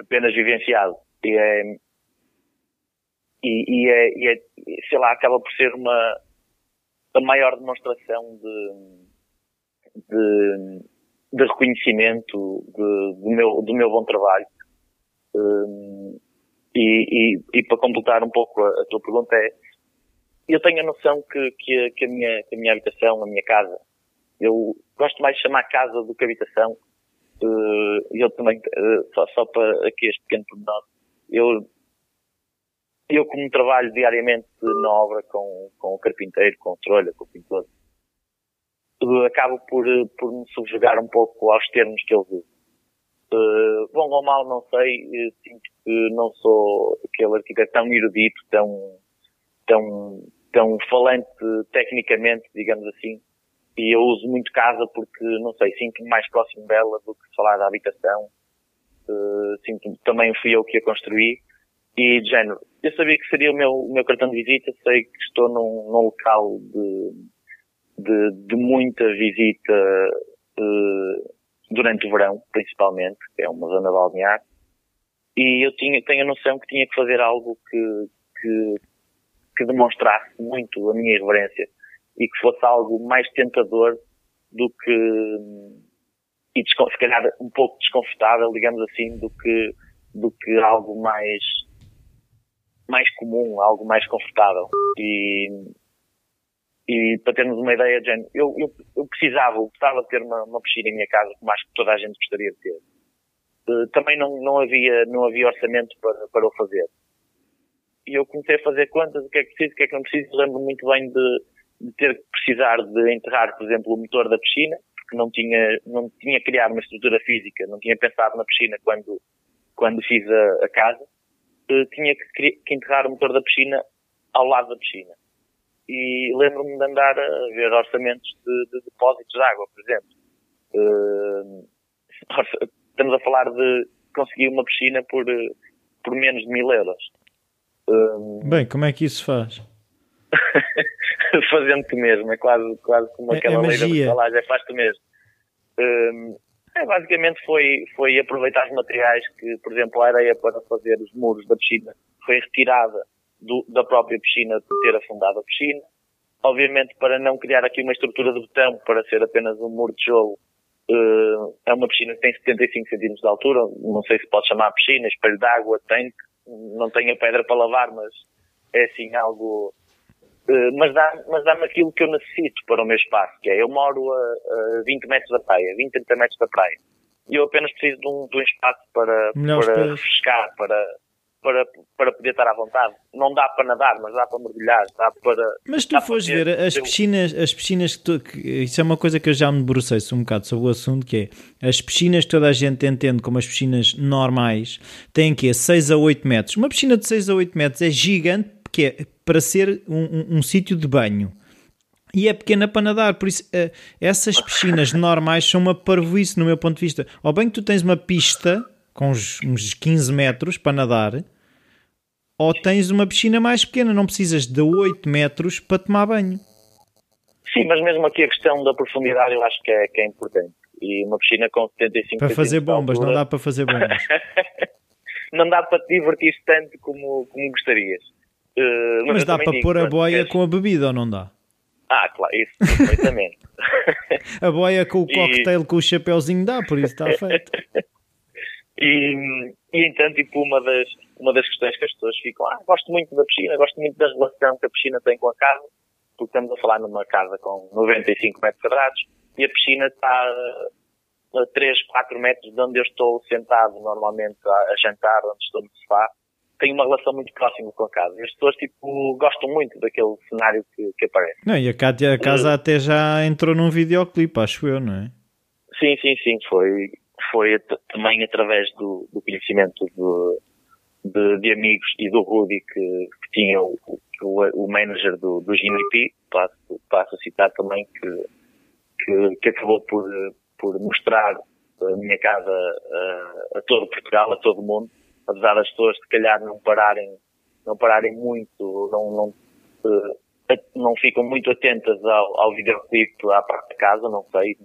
apenas vivenciado. E é, e, e, é, e é, sei lá, acaba por ser uma, a maior demonstração de, de, de reconhecimento de, do, meu, do meu bom trabalho. Um, e, e, e, para completar um pouco a, a, tua pergunta é, eu tenho a noção que, que, que, a minha, que a minha habitação, a minha casa, eu gosto mais de chamar casa do que habitação. Uh, eu também, uh, só, só para aqui este pequeno pormenor, eu, eu como trabalho diariamente na obra com, com o carpinteiro, com o trolha, com o pintor, acabo por, por me subjugar um pouco aos termos que ele usa. Uh, bom ou mal, não sei, sinto que não sou aquele arquiteto tão erudito, tão, tão, tão falante tecnicamente, digamos assim, e eu uso muito casa porque, não sei, sinto-me mais próximo dela do que falar da habitação. Uh, sinto também fui eu que a construí. E, de género, eu sabia que seria o meu, o meu cartão de visita, sei que estou num, num local de, de, de muita visita uh, durante o verão, principalmente, que é uma zona balnear. E eu tinha, tenho a noção que tinha que fazer algo que, que, que demonstrasse muito a minha irreverência e que fosse algo mais tentador do que e se calhar um pouco desconfortável, digamos assim, do que do que algo mais mais comum, algo mais confortável. E, e para termos uma ideia, Jen, eu, eu, eu precisava, eu gostava de ter uma, uma piscina em minha casa, como acho que toda a gente gostaria de ter. Uh, também não, não havia, não havia orçamento para, para o fazer. E eu comecei a fazer contas, o que é que preciso, o que é que não preciso, lembro muito bem de, de ter que precisar de enterrar, por exemplo, o motor da piscina, porque não tinha, não tinha criado uma estrutura física, não tinha pensado na piscina quando, quando fiz a, a casa, tinha que, que, enterrar o motor da piscina ao lado da piscina. E lembro-me de andar a ver orçamentos de, de depósitos de água, por exemplo. Uh, estamos a falar de conseguir uma piscina por, por menos de mil euros. Uh, Bem, como é que isso faz? fazendo-te mesmo, é quase, quase como é, aquela é lei da estalagem, é faz-te mesmo. Um, é, basicamente foi, foi aproveitar os materiais que, por exemplo, a areia para fazer os muros da piscina foi retirada do, da própria piscina de ter afundado a piscina. Obviamente, para não criar aqui uma estrutura de betão para ser apenas um muro de tijolo, uh, é uma piscina que tem 75 centímetros de altura. Não sei se pode chamar piscina, espelho d'água, tanque. Não tenho a pedra para lavar, mas é assim algo. Uh, mas dá-me mas dá aquilo que eu necessito para o meu espaço, que é eu moro a, a 20 metros da praia, 20, 30 metros da praia. E eu apenas preciso de um, de um espaço para, para refrescar, para, para, para poder estar à vontade. Não dá para nadar, mas dá para mergulhar, dá para. Mas tu fores ver, as piscinas, as piscinas que, tu, que isso é uma coisa que eu já me debrucei um bocado sobre o assunto, que é as piscinas que toda a gente entende como as piscinas normais têm que 6 a 8 metros. Uma piscina de 6 a 8 metros é gigante porque é para ser um, um, um sítio de banho. E é pequena para nadar, por isso uh, essas piscinas normais são uma parvoíce no meu ponto de vista. Ou bem que tu tens uma pista com uns, uns 15 metros para nadar, ou tens uma piscina mais pequena, não precisas de 8 metros para tomar banho. Sim, mas mesmo aqui a questão da profundidade eu acho que é, que é importante. E uma piscina com 75 Para fazer bombas, altura, não dá para fazer bombas. não dá para te divertir tanto como, como gostarias. Uh, mas, mas dá para digo, pôr a boia com a bebida ou não dá? Ah, claro, isso, perfeitamente. a boia com o e... cocktail com o chapéuzinho dá, por isso está feito. E, e então, tipo, uma das, uma das questões que as pessoas ficam, ah, gosto muito da piscina, gosto muito da relação que a piscina tem com a casa, porque estamos a falar numa casa com 95 metros quadrados e a piscina está a 3, 4 metros de onde eu estou sentado normalmente a jantar, onde estou no sofá. Tenho uma relação muito próxima com a casa. E as pessoas, tipo, gostam muito daquele cenário que, que aparece. Não, e a, Cátia, a casa uh, até já entrou num videoclipe, acho eu, não é? Sim, sim, sim. Foi, foi também através do, do conhecimento de, de, de, amigos e do Rudy que, que tinha o, o, o manager do, do GNP, passo, passo a citar também, que, que, que, acabou por, por mostrar a minha casa a, a todo Portugal, a todo o mundo, apesar das pessoas se calhar não pararem, não pararem muito, não, não, uh, não ficam muito atentas ao, ao videoclipe à parte de casa, não sei.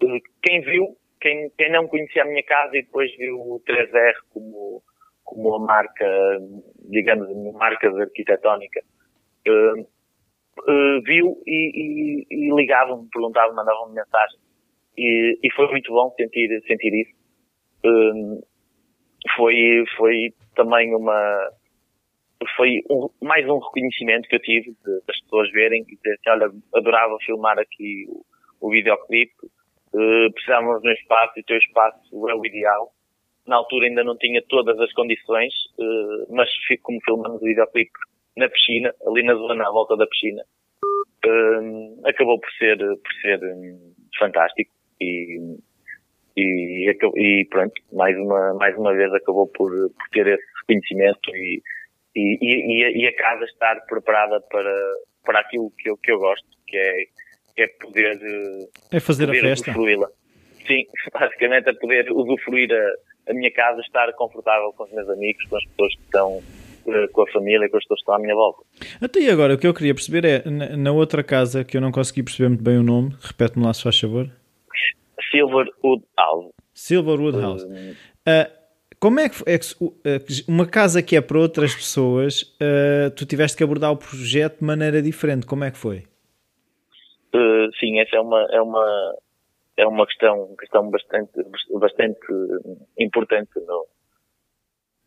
Uh, quem viu quem, quem não conhecia a minha casa e depois viu o 3R como, como a marca, digamos, a marca arquitetónica, uh, viu e, e, e ligava-me, perguntava-me, mandava-me mensagem. E, e, foi muito bom sentir, sentir isso. Foi, foi também uma, foi um, mais um reconhecimento que eu tive de, das pessoas verem e dizer assim, olha, adorava filmar aqui o, o videoclipe, uh, precisávamos de um espaço e o teu espaço é o ideal. Na altura ainda não tinha todas as condições, uh, mas como filmamos o videoclipe na piscina, ali na zona à volta da piscina, uh, acabou por ser, por ser um, fantástico e, e, e, pronto, mais uma, mais uma vez acabou por, por ter esse reconhecimento e, e, e, a casa estar preparada para, para aquilo que eu, que eu gosto, que é é poder, é fazer poder a festa. usufruí-la. Sim, basicamente é poder usufruir a, a minha casa, estar confortável com os meus amigos, com as pessoas que estão eh, com a família, com as pessoas que estão à minha volta. Até agora, o que eu queria perceber é, na, na outra casa, que eu não consegui perceber muito bem o nome, repete-me lá se faz favor. Silverwood House. Silverwood House. Uh, como é que, é que, uma casa que é para outras pessoas, uh, tu tiveste que abordar o projeto de maneira diferente, como é que foi? Uh, sim, essa é uma, é uma, é uma questão, questão bastante, bastante importante. No,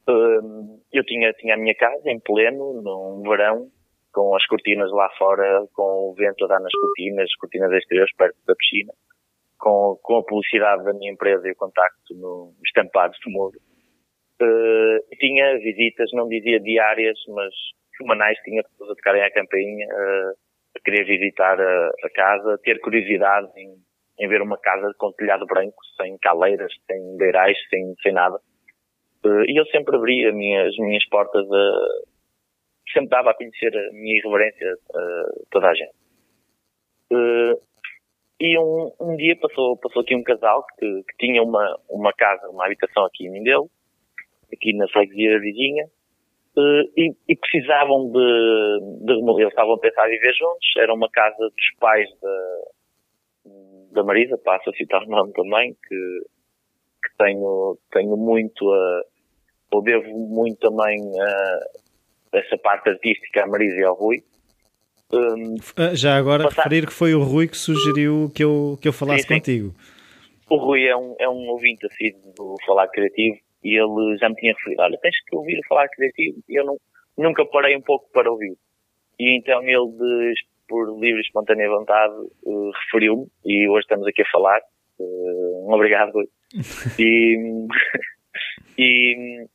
uh, eu tinha, tinha a minha casa em pleno, num verão, com as cortinas lá fora, com o vento a dar nas cortinas, cortinas exteriores perto da piscina, com, com a publicidade da minha empresa e o contacto no, estampados do muro. Uh, tinha visitas, não dizia diárias, mas semanais, tinha pessoas a tocarem a campainha, uh, querer visitar a, a casa, ter curiosidade em, em, ver uma casa com telhado branco, sem caleiras, sem beirais, sem, sem nada. Uh, e eu sempre abri as minhas, as minhas portas a, sempre dava a conhecer a minha irreverência a toda a gente. E um, um dia passou, passou aqui um casal que, que tinha uma, uma casa, uma habitação aqui em Mindelo, aqui na freguesia vizinha, Uh, e, e, precisavam de, de Eles estavam a pensar em viver juntos. Era uma casa dos pais da, da Marisa, passo a citar o nome também, que, que tenho, tenho muito a, ou devo muito também a, essa parte artística à Marisa e ao Rui. Um, ah, Já agora passar... referir que foi o Rui que sugeriu que eu, que eu falasse sim, sim. contigo. O Rui é um, é um ouvinte assim do Falar Criativo e ele já me tinha referido, olha, tens que ouvir o Falar Criativo e eu não, nunca parei um pouco para ouvir. E então ele, por livre e espontânea vontade, uh, referiu-me e hoje estamos aqui a falar. Uh, um obrigado, Rui. e, e,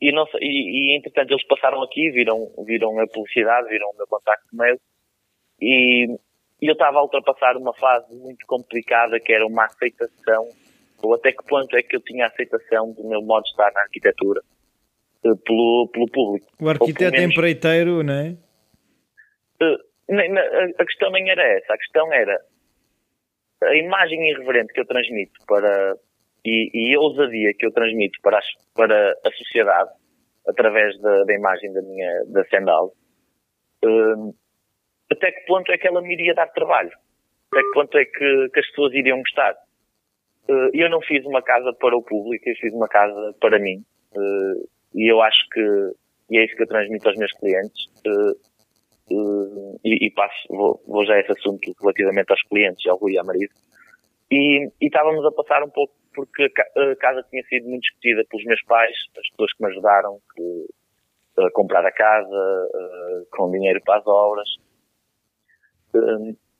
e, não, e, e, entretanto eles passaram aqui, viram, viram a publicidade, viram o meu contacto mail e, e eu estava a ultrapassar uma fase muito complicada que era uma aceitação, ou até que ponto é que eu tinha aceitação do meu modo de estar na arquitetura eh, pelo, pelo público. O arquiteto menos, empreiteiro, não é? Uh, a questão nem era essa, a questão era a imagem irreverente que eu transmito para, e, e a ousadia que eu transmito para, as, para a sociedade através da, da imagem da minha da Sendal, uh, até que ponto é que ela me iria dar trabalho? Até que ponto é que, que as pessoas iriam gostar? Uh, eu não fiz uma casa para o público, eu fiz uma casa para mim. Uh, e eu acho que, e é isso que eu transmito aos meus clientes, e, e, passo, vou, vou já a esse assunto relativamente aos clientes, ao Rui e à Marisa. E, e estávamos a passar um pouco porque a casa tinha sido muito discutida pelos meus pais, as pessoas que me ajudaram que, a comprar a casa, com dinheiro para as obras.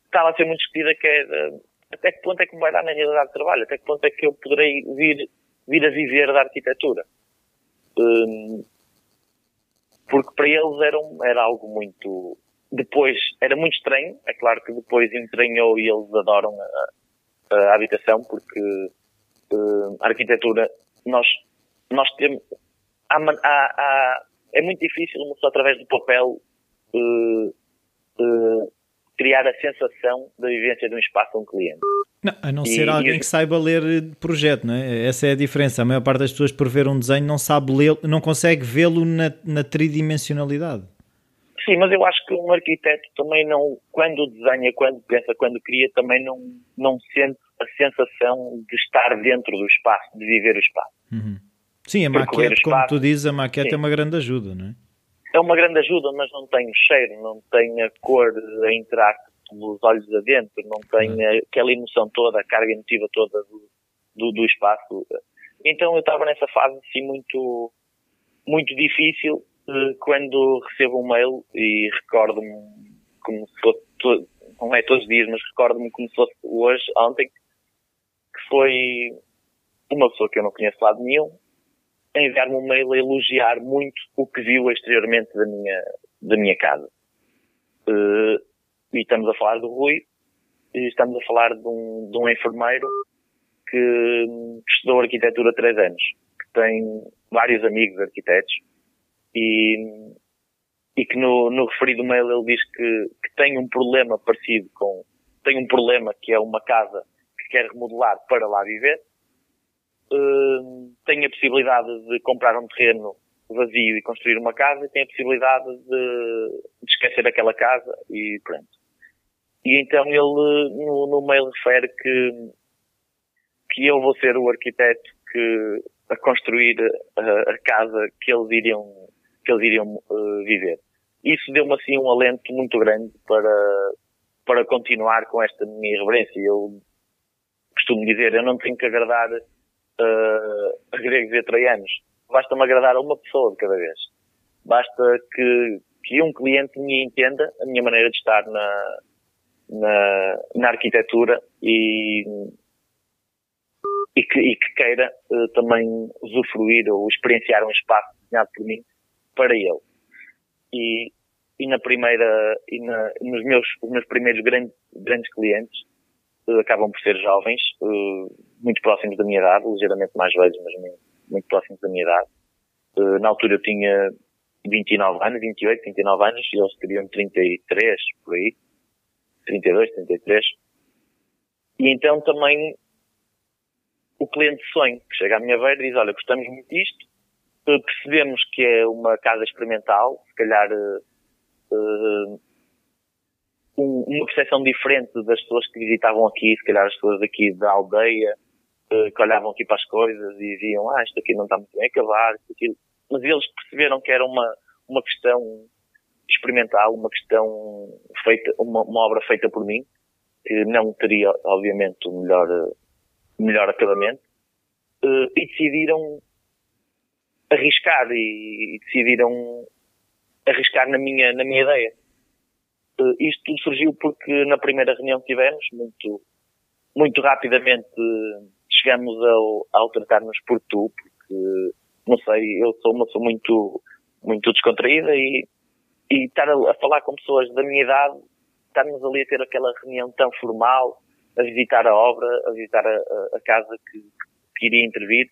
estava a ser muito discutida que era, até que ponto é que me vai dar na realidade de trabalho, até que ponto é que eu poderei vir, vir a viver da arquitetura. porque para eles era, um, era algo muito, depois era muito estranho, é claro que depois entranhou e eles adoram a, a habitação porque uh, arquitetura, nós, nós temos, há, há, há, é muito difícil pessoa através do papel uh, uh, criar a sensação da vivência de um espaço a um cliente. Não, a não ser alguém que saiba ler projeto, não é? Essa é a diferença. A maior parte das pessoas por ver um desenho não sabe ler, não consegue vê-lo na, na tridimensionalidade. Sim, mas eu acho que um arquiteto também não, quando desenha, quando pensa, quando cria, também não, não sente a sensação de estar dentro do espaço, de viver o espaço. Uhum. Sim, a maquete, como tu dizes, a maquete Sim. é uma grande ajuda, não é? É uma grande ajuda, mas não tem o cheiro, não tem a cor a entrar pelos olhos adentro, não tem uhum. aquela emoção toda, a carga emotiva toda do, do, do espaço. Então eu estava nessa fase assim muito, muito difícil quando recebo um mail e recordo-me como se fosse, não é todos os dias, mas recordo-me como se fosse hoje, ontem, que foi uma pessoa que eu não conheço lado nenhum, a enviar-me um mail a elogiar muito o que viu exteriormente da minha, da minha casa. Uh, e estamos a falar do Rui, e estamos a falar de um, de um enfermeiro que estudou arquitetura há três anos, que tem vários amigos arquitetos, e, e que no, no referido mail ele diz que, que tem um problema parecido com, tem um problema que é uma casa que quer remodelar para lá viver, uh, tem a possibilidade de comprar um terreno vazio e construir uma casa e tem a possibilidade de, de esquecer aquela casa e pronto. E então ele no, no mail refere que, que eu vou ser o arquiteto que a construir a, a casa que eles iriam que eles iriam uh, viver. Isso deu-me assim um alento muito grande para, para continuar com esta minha irreverência. Eu costumo dizer, eu não tenho que agradar uh, a gregos e a troianos. Basta-me agradar a uma pessoa de cada vez. Basta que, que um cliente me entenda a minha maneira de estar na, na, na arquitetura e, e, que, e que queira uh, também usufruir ou experienciar um espaço desenhado por mim para ele. E, e na primeira, e na, nos meus, os meus primeiros grandes, grandes clientes uh, acabam por ser jovens, uh, muito próximos da minha idade, ligeiramente mais velhos, mas muito, muito próximos da minha idade. Uh, na altura eu tinha 29 anos, 28, 29 anos, e eles teriam 33, por aí. 32, 33. E então também o cliente sonho, que chega à minha beira e diz, olha, gostamos muito disto, percebemos que é uma casa experimental, se calhar uh, um, uma percepção diferente das pessoas que visitavam aqui, se calhar as pessoas aqui da aldeia, uh, que olhavam aqui para as coisas e diziam, ah, isto aqui não está muito bem acabado, isto aqui. Mas eles perceberam que era uma, uma questão experimental, uma questão feita, uma, uma obra feita por mim, que não teria, obviamente, o melhor, melhor acabamento, uh, e decidiram arriscar e, e, decidiram arriscar na minha, na minha ideia. Uh, isto tudo surgiu porque na primeira reunião que tivemos, muito, muito rapidamente chegamos ao, ao tratar-nos por tu, porque, não sei, eu sou uma pessoa muito, muito descontraída e, e estar a, a falar com pessoas da minha idade, estarmos ali a ter aquela reunião tão formal, a visitar a obra, a visitar a, a, a casa que, que, iria intervir,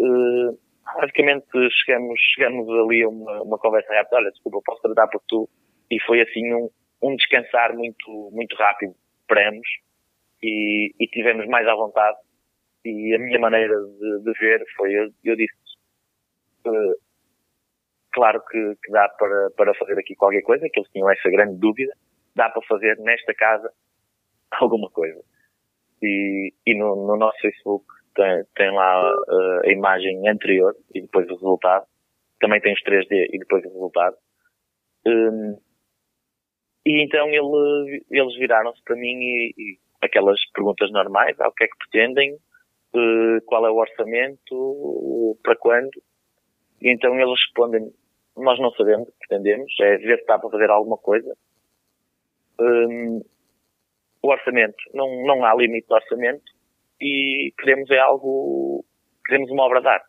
uh, basicamente chegamos, chegamos ali a uma, uma conversa rápida, olha, desculpa, posso tratar por tu, e foi assim um, um descansar muito, muito rápido. Para ambos, e, e tivemos mais à vontade. E a minha maneira de, de ver foi, eu, eu disse, uh, claro que, que, dá para, para fazer aqui qualquer coisa, que eles tinham essa grande dúvida, dá para fazer nesta casa alguma coisa. E, e no, no nosso Facebook tem, tem lá uh, a imagem anterior e depois o resultado. Também tem os 3D e depois o resultado. Um, e então ele, eles viraram-se para mim e, e, aquelas perguntas normais, ah, o que é que pretendem, uh, qual é o orçamento, uh, para quando. E então eles respondem, nós não sabemos, pretendemos, é ver se está para fazer alguma coisa. Um, o orçamento, não, não há limite de orçamento e queremos é algo, queremos uma obra de arte.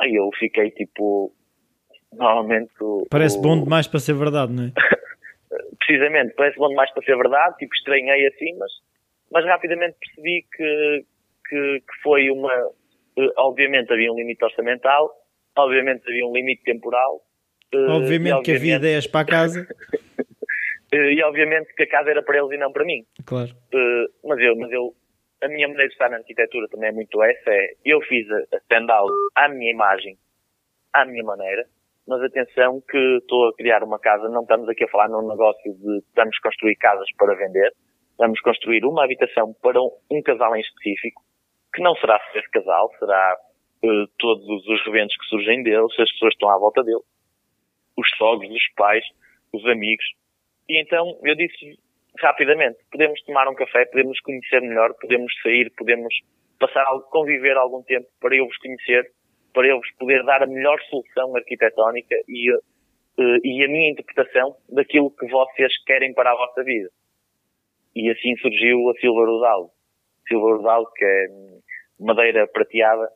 Aí eu fiquei tipo, normalmente... Parece o, bom demais para ser verdade, não é? precisamente, parece bom demais para ser verdade, tipo estranhei assim, mas, mas rapidamente percebi que, que, que foi uma. Eh, obviamente havia um limite orçamental, obviamente havia um limite temporal. Eh, obviamente, obviamente que havia ideias para a casa. Eh, e obviamente que a casa era para eles e não para mim. Claro. Mas eu, mas eu, a minha maneira de estar na arquitetura também é muito essa, é, eu fiz a stand-out à minha imagem, à minha maneira, mas atenção que estou a criar uma casa, não estamos aqui a falar num negócio de estamos construir casas para vender, vamos construir uma habitação para um, um casal em específico, que não será esse casal, será uh, todos os reventos que surgem dele, se as pessoas estão à volta dele, os sogros, os pais, os amigos. E então eu disse rapidamente, podemos tomar um café, podemos conhecer melhor, podemos sair, podemos passar, conviver algum tempo para eu vos conhecer, para eu vos poder dar a melhor solução arquitetónica e, uh, e a minha interpretação daquilo que vocês querem para a vossa vida. E assim surgiu a Silva Rodal. Silva Rodal, que é madeira prateada.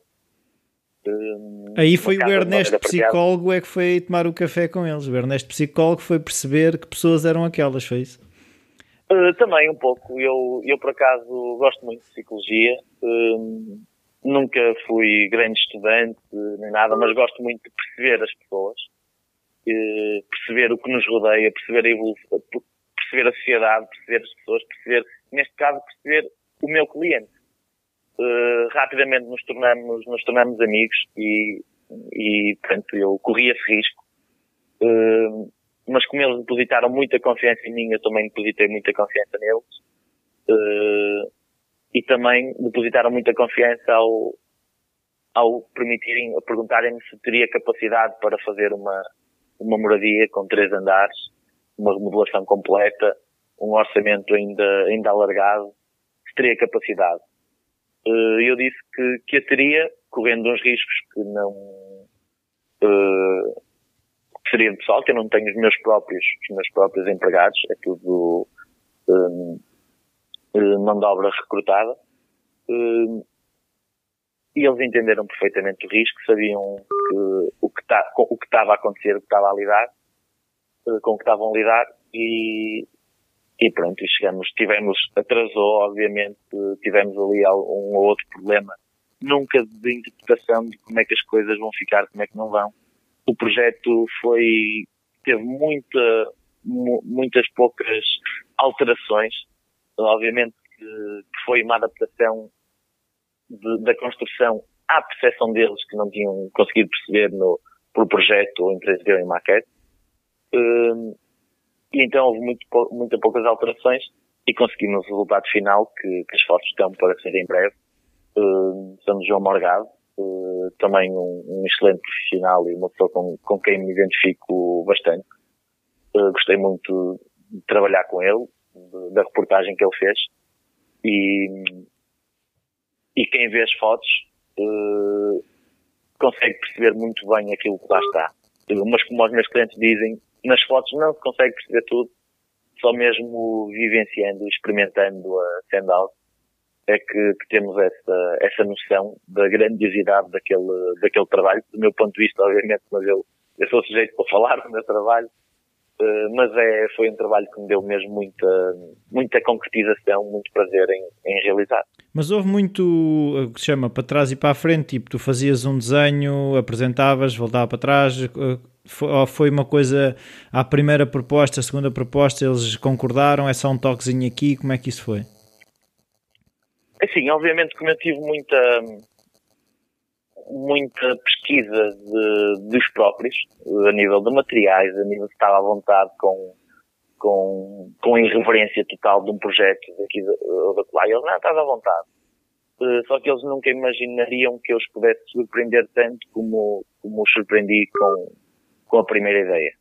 Um, Aí foi o Ernesto psicólogo é que foi tomar o café com eles. O Ernesto psicólogo foi perceber que pessoas eram aquelas, foi isso? Uh, também um pouco. Eu, eu por acaso gosto muito de psicologia. nunca fui grande estudante nem nada, mas gosto muito de perceber as pessoas, uh, perceber o que nos rodeia, perceber a evolução, perceber a sociedade, perceber as pessoas, perceber, neste caso, perceber o meu cliente. Uh, rapidamente nos tornamos, nos tornamos amigos e, e, portanto, eu corri esse risco. Mas como eles depositaram muita confiança em mim, eu também depositei muita confiança neles. Uh, e também depositaram muita confiança ao, ao permitirem, perguntarem-me se teria capacidade para fazer uma, uma moradia com três andares uma remodelação completa, um orçamento ainda, ainda alargado, que teria capacidade. Eh, eu disse que, que a teria, correndo uns riscos que não, que seria de pessoal, que eu não tenho os meus próprios, os meus próprios empregados, é tudo um, eh, mão de obra recrutada. Um, e eles entenderam perfeitamente o risco, sabiam que, o que tá, o que estava a acontecer, o que estava a lidar, eh, com que estavam a lidar e, e pronto, e chegamos, tivemos, atrasou, obviamente, tivemos ali um ou outro problema, nunca de interpretação de como é que as coisas vão ficar, como é que não vão. O projeto foi, teve muita, muitas poucas alterações, obviamente que, que foi uma adaptação de, da construção à percepção deles que não tinham conseguido perceber no, por projeto ou em 3D ou em maquete. Uh, e então houve muito, muito poucas alterações e conseguimos o resultado final que, que, as fotos estão para ser em breve. Uh, somos João Morgado, uh, também um, um, excelente profissional e uma pessoa com, com quem me identifico bastante. Uh, gostei muito de trabalhar com ele, de, da reportagem que ele fez. E, e quem vê as fotos uh, consegue perceber muito bem aquilo que lá está. Mas como os meus clientes dizem, nas fotos não se consegue perceber tudo, só mesmo vivenciando, experimentando a send-out, é que, que, temos essa, essa noção da grandiosidade daquele, daquele trabalho. Do meu ponto de vista, obviamente, mas eu, eu sou sujeito para falar do meu trabalho, uh, mas é, foi um trabalho que me deu mesmo muita, muita concretização, muito prazer em, em realizar. Mas houve muito, o que se chama, para trás e para a frente, tipo, tu fazias um desenho, apresentavas, voltava para trás, ou foi uma coisa, à primeira proposta, a segunda proposta, eles concordaram, é só um toquezinho aqui, como é que isso foi? Assim, obviamente como eu tive muita, muita pesquisa de, dos próprios, a nível de materiais, a nível de estar à vontade com, com, com a irreverência total de um projeto daqui ou da lá. Eles, não, estás à vontade. Uh, só que eles nunca imaginariam que eu os pudesse surpreender tanto como, como os surpreendi com, com a primeira ideia.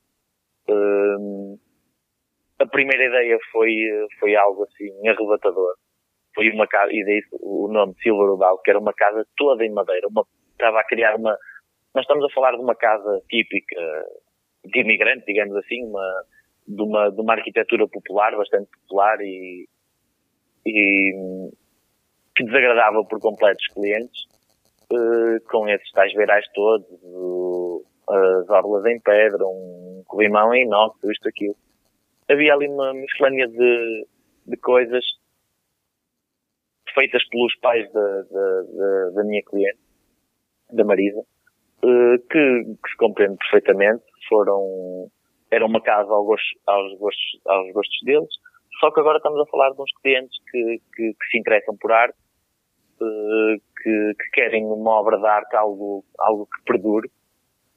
Uh, a primeira ideia foi, foi algo assim arrebatador foi uma casa, e daí o nome Silver Udal, que era uma casa toda em madeira, uma, estava a criar uma, nós estamos a falar de uma casa típica de imigrante, digamos assim, uma, de uma, de uma arquitetura popular, bastante popular e, e que desagradava por completo os clientes, uh, com esses tais beirais todos, uh, as orlas em pedra, um corrimão em inox, isto, aquilo. Havia ali uma miscelânea de, de coisas feitas pelos pais da, da, da, da minha cliente, da Marisa, uh, que, que, se compreende perfeitamente, foram, era uma casa aos, gostos, aos gostos deles, só que agora estamos a falar de uns clientes que, que, que se interessam por arte, uh, que, que, querem uma obra de arte, algo, algo que perdure,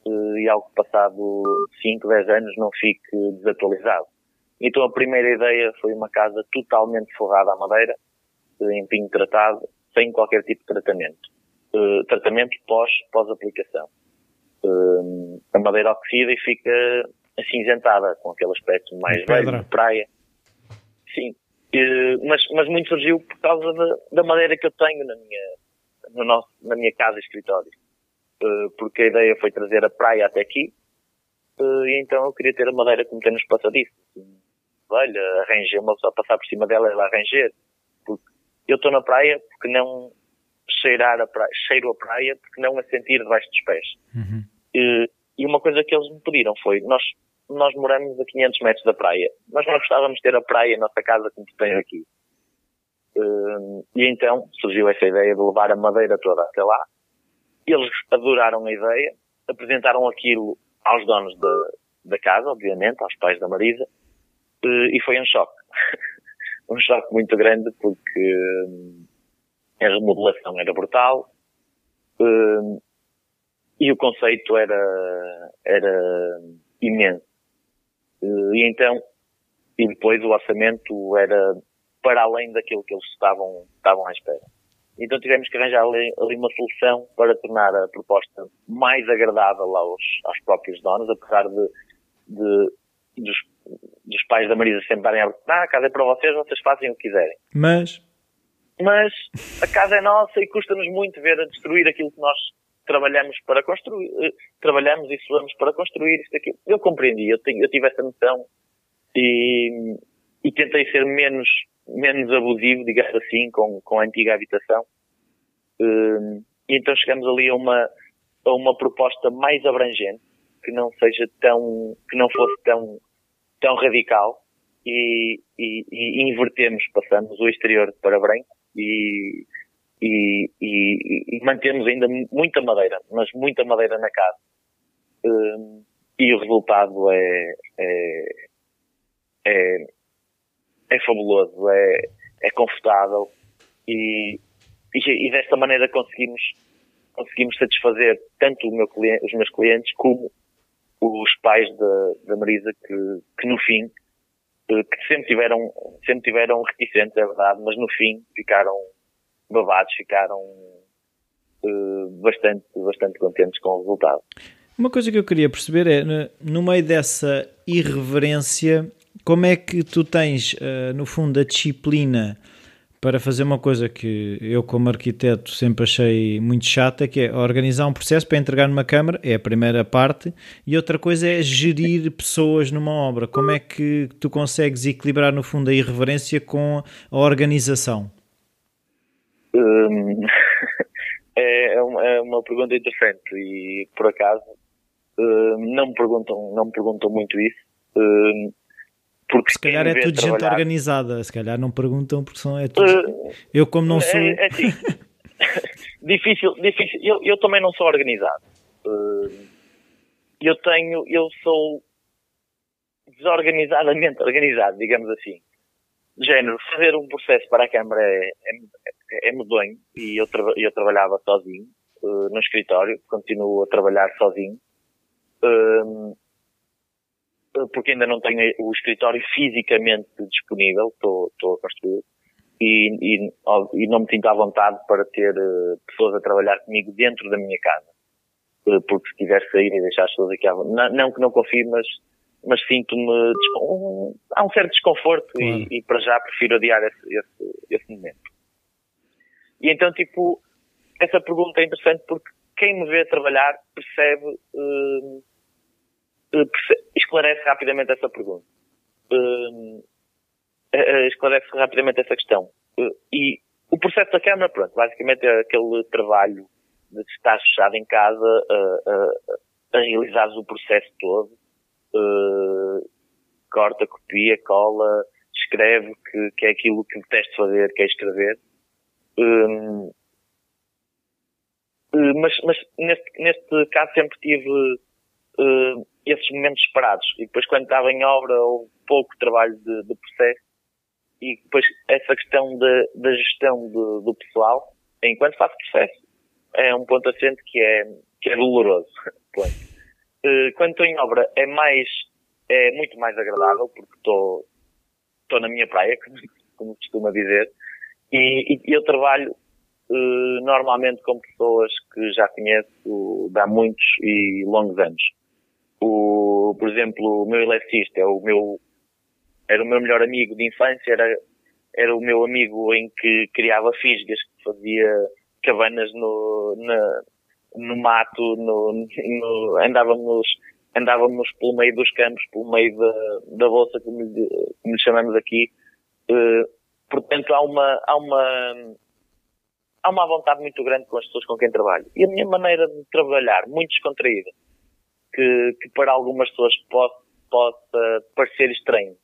uh, e algo passado 5, 10 anos não fique desatualizado. Então a primeira ideia foi uma casa totalmente forrada à madeira, em pinho tratado sem qualquer tipo de tratamento. Uh, tratamento pós, pós-aplicação. Uh, a madeira oxida e fica acinzentada, com aquele aspecto mais de velho, de praia. Sim. Uh, mas, mas muito surgiu por causa da, da madeira que eu tenho na minha, no nosso, na minha casa escritório. porque a ideia foi trazer a praia até aqui, e então eu queria ter a madeira como tem nos passadiços. Olha, arranjei uma pessoa passar por cima dela, ela arranjar eu estou na praia porque não cheirar a praia, cheiro a praia porque não a sentir debaixo dos pés. Uhum. E, e, uma coisa que eles me pediram foi, nós, nós moramos a 500 metros da praia, nós não gostávamos de ter a praia na nossa casa como tu tens aqui. Uh, e então surgiu essa ideia de levar a madeira toda até lá. Eles adoraram a ideia, apresentaram aquilo aos donos da, da casa, obviamente, aos pais da Marisa, e foi um choque. um choque muito grande porque hum, a remodelação era brutal hum, e o conceito era, era imenso. E então, e depois o orçamento era para além daquilo que eles estavam, estavam à espera. Então tivemos que arranjar ali, ali uma solução para tornar a proposta mais agradável aos, aos próprios donos, apesar de, de dos dos pais da Marisa sempre darem a ah, a casa é para vocês, vocês fazem o que quiserem. Mas? Mas a casa é nossa e custa-nos muito ver a destruir aquilo que nós trabalhamos para construir, eh, trabalhamos e suamos para construir isto aqui. Eu compreendi, eu, tenho, eu tive essa noção e, e tentei ser menos, menos abusivo, digamos assim, com, com a antiga habitação. Eh, e então chegamos ali a uma, a uma proposta mais abrangente, que não seja tão, que não fosse tão tão radical e, e, e, invertemos, passamos o exterior para branco e, e, e, mantemos ainda muita madeira, mas muita madeira na casa. Um, e o resultado é, é, é, é fabuloso, é, é confortável e, e, desta maneira conseguimos, conseguimos satisfazer tanto meu cliente, os meus clientes como os pais da, da Marisa que, que no fim, eh, que sempre tiveram, sempre tiveram reticentes, é verdade, mas no fim ficaram babados, ficaram bastante, bastante contentes com o resultado. Uma coisa que eu queria perceber é, no meio dessa irreverência, como é que tu tens, no fundo, a disciplina para fazer uma coisa que eu, como arquiteto, sempre achei muito chata, que é organizar um processo para entregar numa câmara, é a primeira parte, e outra coisa é gerir pessoas numa obra. Como é que tu consegues equilibrar, no fundo, a irreverência com a organização? Hum, é, uma, é, uma, pergunta interessante e, por acaso, hum, não, me perguntam, não me perguntam muito isso. Porque se calhar é tudo trabalhar... gente organizada, se calhar não perguntam porque são é tudo... Uh, eu como não sou. É, é assim, difícil, difícil. Eu, eu também não sou organizado. Uh, eu tenho, eu sou desorganizadamente organizado, digamos assim. Género, fazer um processo para a Câmara é, é, é medonho e eu, tra eu trabalhava sozinho uh, no escritório, continuo a trabalhar sozinho. Uh, porque ainda não tenho o escritório fisicamente disponível, estou, estou a construir, e, e, e, não me sinto à vontade para ter uh, pessoas a trabalhar comigo dentro da minha casa. Uh, porque se quiser sair e deixar as pessoas aqui à vontade, não, não que não confie, mas, mas sinto-me, um, há um certo desconforto e, e, para já prefiro adiar esse, esse, esse momento. E então, tipo, essa pergunta é interessante porque quem me vê trabalhar percebe, uh, esclarece rapidamente essa pergunta. Uh, esclarece rapidamente essa questão. Uh, e o processo da Câmara, pronto, basicamente é aquele trabalho de estar fechado em casa a, a, a o processo todo. Corta, copia, cola, escreve, que, que é aquilo que detesto fazer, que é escrever. Um, mas, mas neste, neste caso sempre tive uh, esses momentos esperados. E depois, quando estava em obra, houve pouco trabalho de, de processo. E depois, essa questão de, da gestão de, do pessoal, enquanto faço processo, é um ponto assente que é, que é doloroso. uh, quando estou em obra, é mais, é muito mais agradável, porque estou, estou na minha praia, como, costuma dizer, e, e eu trabalho Uh, normalmente com pessoas que já conheço há muitos e longos anos. O, por exemplo, o meu eletricista é o meu, era o meu melhor amigo de infância, era, era o meu amigo em que criava fisgas, que fazia cabanas no, na, no mato, no, no, andávamos, andávamos pelo meio dos campos, pelo meio da, da bolsa, como como chamamos aqui. Uh, portanto, há uma, há uma, há uma vontade muito grande com as pessoas com quem trabalho. E a minha maneira de trabalhar, muito descontraída, que, que para algumas pessoas possa, possa parecer estranho,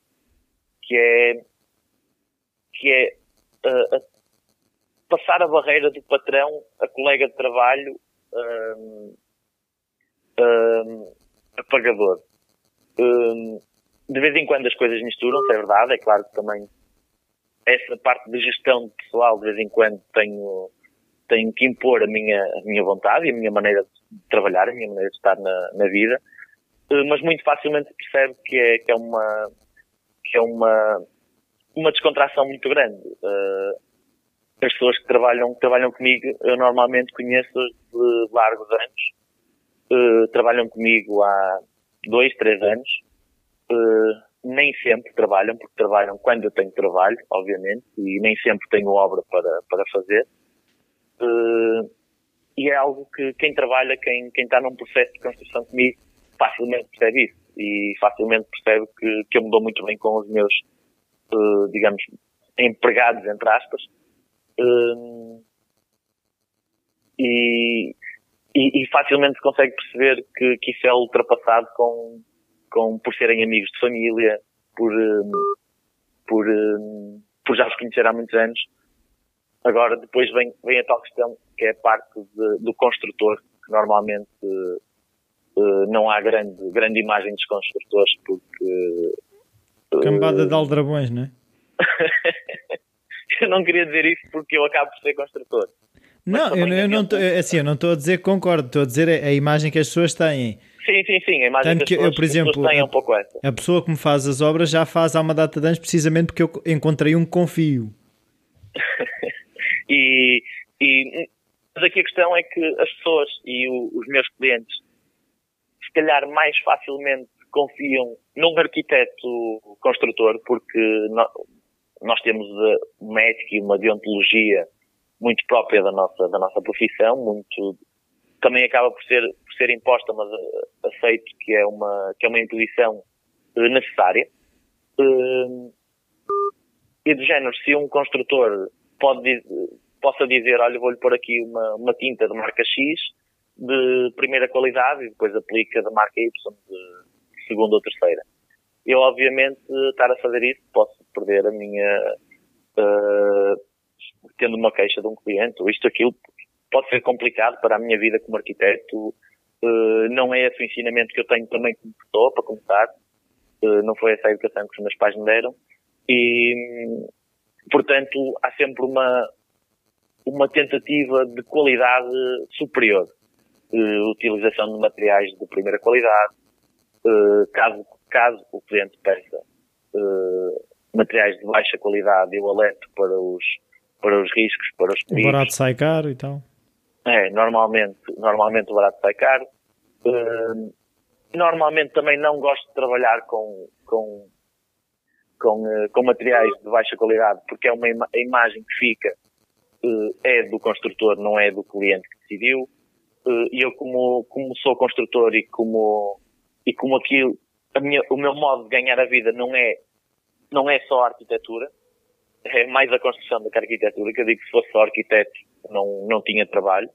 que é, que é uh, uh, passar a barreira do patrão a colega de trabalho uh, a pagador. de vez em quando as coisas misturam-se, é verdade, é claro que também essa parte de gestão pessoal de vez em quando tenho tenho que impor a minha, a minha vontade e a minha maneira de trabalhar, a minha maneira de estar na, na vida, eh, mas muito facilmente percebe que é, que é uma, que é uma, uma descontração muito grande. Uh, as pessoas que trabalham, que trabalham comigo, eu normalmente conheço de largos anos, uh, trabalham comigo há dois, três anos, nem sempre trabalham, porque trabalham quando eu tenho trabalho, obviamente, e nem sempre tenho obra para, para fazer. E é algo que quem trabalha, quem, quem está num processo de construção comigo, facilmente percebe isso. E facilmente percebe que, que eu me dou muito bem com os meus, uh, digamos, empregados, entre aspas. Uh, e, e, e, facilmente consegue perceber que, que isso é ultrapassado com, com, por serem amigos de família, por, por, por já os conhecer há muitos anos Agora, depois vem, vem a tal questão, que é a parte de, do construtor, que normalmente uh, não há grande, grande imagem dos construtores, porque... Uh, Cambada de aldrabões, não é? eu não queria dizer isso porque eu acabo por ser construtor. Não, eu, eu, não tô, assim, eu não estou a dizer que concordo, estou a dizer a, a imagem que as pessoas têm. Sim, sim, sim, a imagem Tanto que, que eu, por exemplo, têm é um pouco essa. A pessoa que me faz as obras já faz há uma data de anos precisamente porque eu encontrei um confio. E, e Mas aqui a questão é que as pessoas e o, os meus clientes, se calhar mais facilmente confiam num arquiteto construtor, porque nós, temos uma ética e uma deontologia muito própria da nossa, da nossa profissão, muito, também acaba por ser, por ser imposta, mas eh, aceito que é uma, que é uma imposição eh, necessária. Uh, e do género, se um construtor pode, possa dizer, olha, vou-lhe pôr aqui uma, uma tinta de marca X de primeira qualidade e depois aplica da marca Y de segunda ou terceira. Eu, obviamente, estar a fazer isso, posso perder a minha, uh, tendo uma queixa de um cliente, ou isto, aquilo, pode ser complicado para a minha vida como arquiteto. Uh, não é esse o ensinamento que eu tenho também como pessoa, para começar. Uh, não foi essa a educação que os meus pais me deram. E, portanto, há sempre uma, uma tentativa de qualidade superior. Uh, utilização de materiais de primeira qualidade. caso, caso o cliente peça materiais de baixa qualidade, eu alerto para os, para os riscos, para os perigos. O barato sai caro e tal. É, normalmente, normalmente o barato sai caro. Uh, normalmente também não gosto de trabalhar com, com, com, uh, com materiais de baixa qualidade porque é uma ima a imagem que fica uh, é do construtor, não é do cliente que decidiu. E eu como, como sou construtor e como, e como aquilo, minha, o meu modo de ganhar a vida não é, não é só a arquitetura, é mais a construção do que a arquitetura, que eu digo que se fosse só arquiteto não, não tinha trabalho.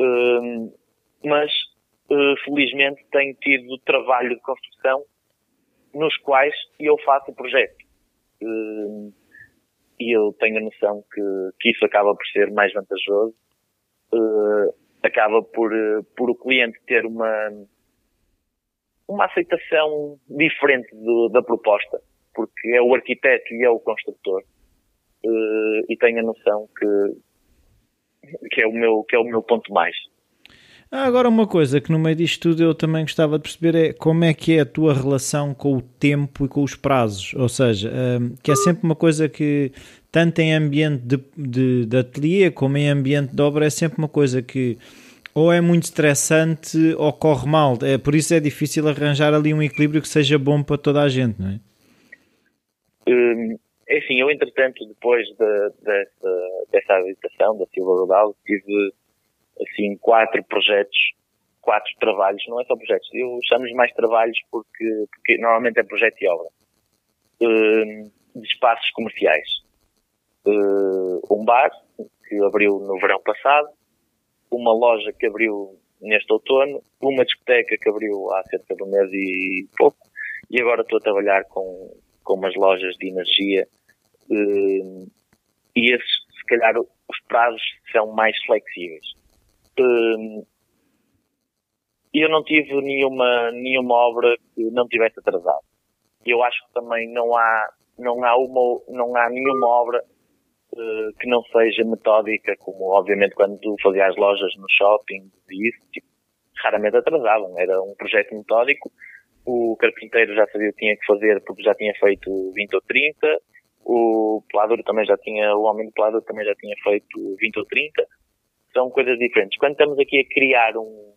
Uh, mas, uh, felizmente, tenho tido trabalho de construção nos quais eu faço o projeto. Uh, e eu tenho a noção que, que isso acaba por ser mais vantajoso. Uh, acaba por, por o cliente ter uma, uma aceitação diferente do, da proposta, porque é o arquiteto e é o construtor. Uh, e tenho a noção que, que é o meu, que é o meu ponto mais. Ah, agora uma coisa que no meio disto tudo eu também gostava de perceber é como é que é a tua relação com o tempo e com os prazos, ou seja, hum, que é sempre uma coisa que tanto em ambiente de, de, de ateliê como em ambiente de obra é sempre uma coisa que ou é muito estressante ou corre mal, é, por isso é difícil arranjar ali um equilíbrio que seja bom para toda a gente, não é? Hum, é assim, eu entretanto, depois de, dessa, dessa habilitação da Silva Rodal, tive assim quatro projetos, quatro trabalhos, não é só projetos, eu chamo-lhes mais trabalhos porque, porque normalmente é projeto e obra, uh, de espaços comerciais. Uh, um bar, que abriu no verão passado, uma loja que abriu neste outono, uma discoteca que abriu há cerca de um mês e pouco, e agora estou a trabalhar com, com umas lojas de energia uh, e esses, se calhar, os prazos são mais flexíveis. Eu não tive nenhuma, nenhuma obra que não tivesse atrasado. Eu acho que também não há, não há uma, não há nenhuma obra uh, que não seja metódica, como obviamente quando tu as lojas no shopping e isso, tipo, raramente atrasavam. Era um projeto metódico. O carpinteiro já sabia o que tinha que fazer porque já tinha feito 20 ou 30 o Pelador também já tinha, o Homem do Pelador também já tinha feito 20 ou 30. São coisas diferentes. Quando estamos aqui a criar um,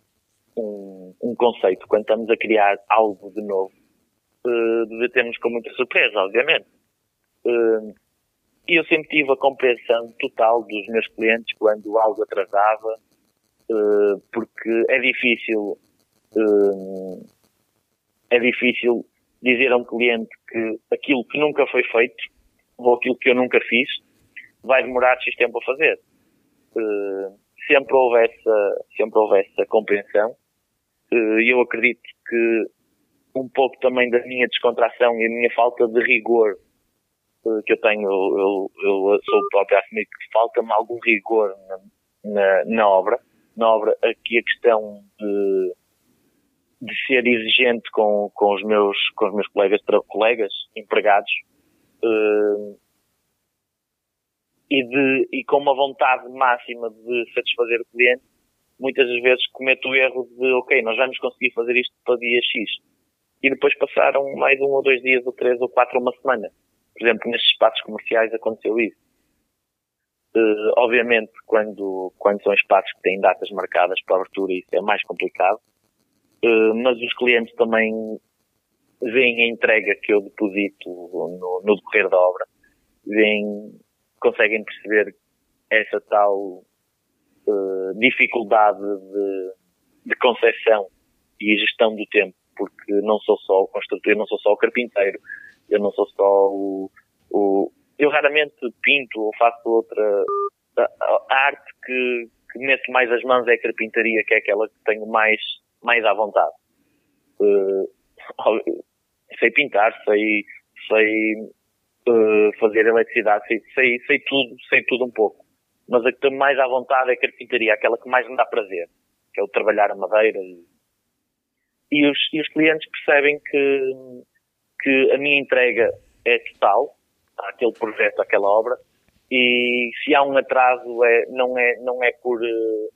um, um conceito, quando estamos a criar algo de novo, uh, debatemos com muita surpresa, obviamente. Uh, e eu sempre tive a compreensão total dos meus clientes quando algo atrasava, uh, porque é difícil, uh, é difícil dizer a um cliente que aquilo que nunca foi feito ou aquilo que eu nunca fiz, vai demorar X tempo a fazer. Sempre houve essa, sempre houve essa compreensão. E eu acredito que um pouco também da minha descontração e a minha falta de rigor uh, que eu tenho, eu, eu, sou o próprio a assumir que falta-me algum rigor na, na, na, obra. Na obra, aqui a questão de, de ser exigente com, com os meus, com os meus colegas, colegas empregados, uh, e, de, e com uma vontade máxima de satisfazer o cliente, muitas das vezes cometo o erro de, ok, nós vamos conseguir fazer isto para dia X. E depois passaram mais um ou dois dias, ou três ou quatro, uma semana. Por exemplo, nestes espaços comerciais aconteceu isso. Uh, obviamente, quando, quando são espaços que têm datas marcadas para abertura, isso é mais complicado. Uh, mas os clientes também veem a entrega que eu deposito no, no decorrer da obra, veem, conseguem perceber essa tal uh, dificuldade de, de concepção e gestão do tempo, porque não sou só o construtor, não sou só o carpinteiro, eu não sou só o, o eu raramente pinto ou faço outra a, a arte que, que meto mais as mãos é a carpintaria, que é aquela que tenho mais, mais à vontade. Uh, sei pintar, sei, sei uh, fazer eletricidade, sei, sei, sei tudo, sei tudo um pouco. Mas a que tenho mais à vontade é a carpintaria, aquela que mais me dá prazer, que é o trabalhar a madeira. E, e, os, e os clientes percebem que, que a minha entrega é total àquele projeto, àquela obra, e se há um atraso é, não, é, não é por uh,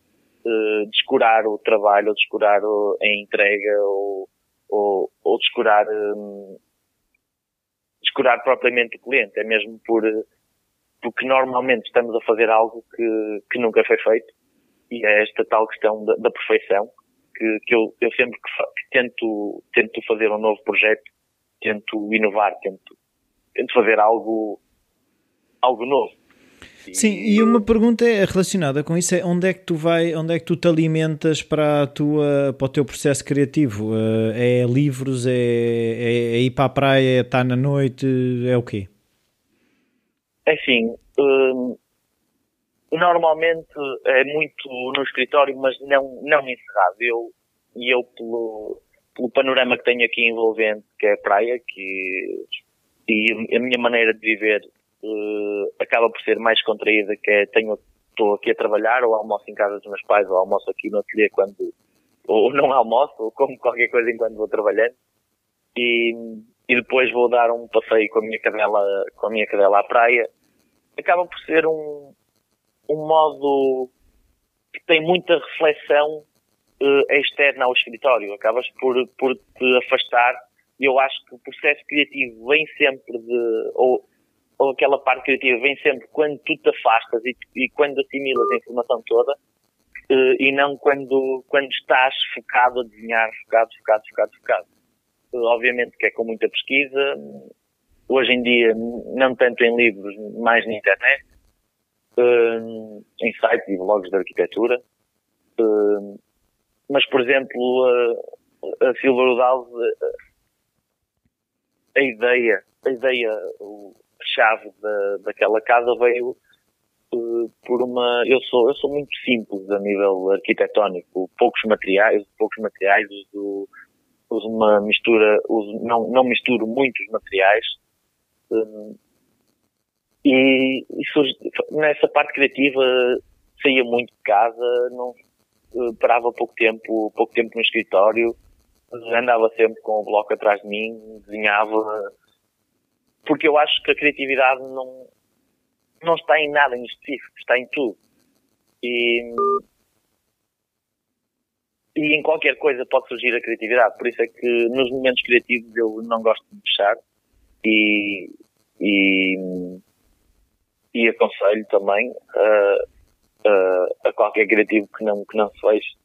uh, descurar o trabalho ou descurar a entrega ou, ou, ou descurar, um, descurar propriamente o cliente, é mesmo por, porque normalmente estamos a fazer algo que, que nunca foi feito e é esta tal questão da, da perfeição que, que eu, eu sempre que, que, tento, tento fazer um novo projeto, tento inovar, tento, tento fazer algo, algo novo. Sim, e uma pergunta é relacionada com isso é onde é que tu vai, onde é que tu te alimentas para a tua, para o teu processo criativo? Eh, é livros, é, é, é ir para a praia, é estar na noite, é o quê? É assim, hum, normalmente é muito no escritório, mas não, não encerrado. Eu, e eu pelo, pelo panorama que tenho aqui envolvente, que é a praia, que, e a minha maneira de viver uh, acaba por ser mais contraída, que é tenho estou aqui a trabalhar, ou almoço em casa dos meus pais, ou almoço aqui no ateliê quando, ou não almoço, ou como qualquer coisa enquanto vou trabalhando. E, e depois vou dar um passeio com a minha cadela, com a minha cadela à praia. Acaba por ser um, um modo que tem muita reflexão uh, externa ao escritório. Acabas por, por te afastar e eu acho que o processo criativo vem sempre de, ou ou aquela parte criativa vem sempre quando tu te afastas e, e quando assimilas a informação toda uh, e não quando, quando estás focado a desenhar, focado, focado, focado, focado. Uh, obviamente que é com muita pesquisa, hoje em dia não tanto em livros, mais na internet, uh, em sites e blogs de arquitetura. mas, por exemplo, a Silver Udal, a ideia, a ideia, chave da, daquela casa veio uh, por uma. Eu sou, eu sou muito simples a nível arquitetónico, poucos materiais, poucos materiais, uso, uso uma mistura, uso, não, não misturo muitos materiais. Um, e, e surge, nessa parte criativa saía muito de casa, não uh, parava pouco tempo, pouco tempo no escritório, andava sempre com o bloco atrás de mim, desenhava porque eu acho que a criatividade não, não está em nada em específico, está em tudo. E, e em qualquer coisa pode surgir a criatividade. Por isso é que nos momentos criativos eu não gosto de fechar e, e, e aconselho também a, a, a, qualquer criativo que não, que não feche.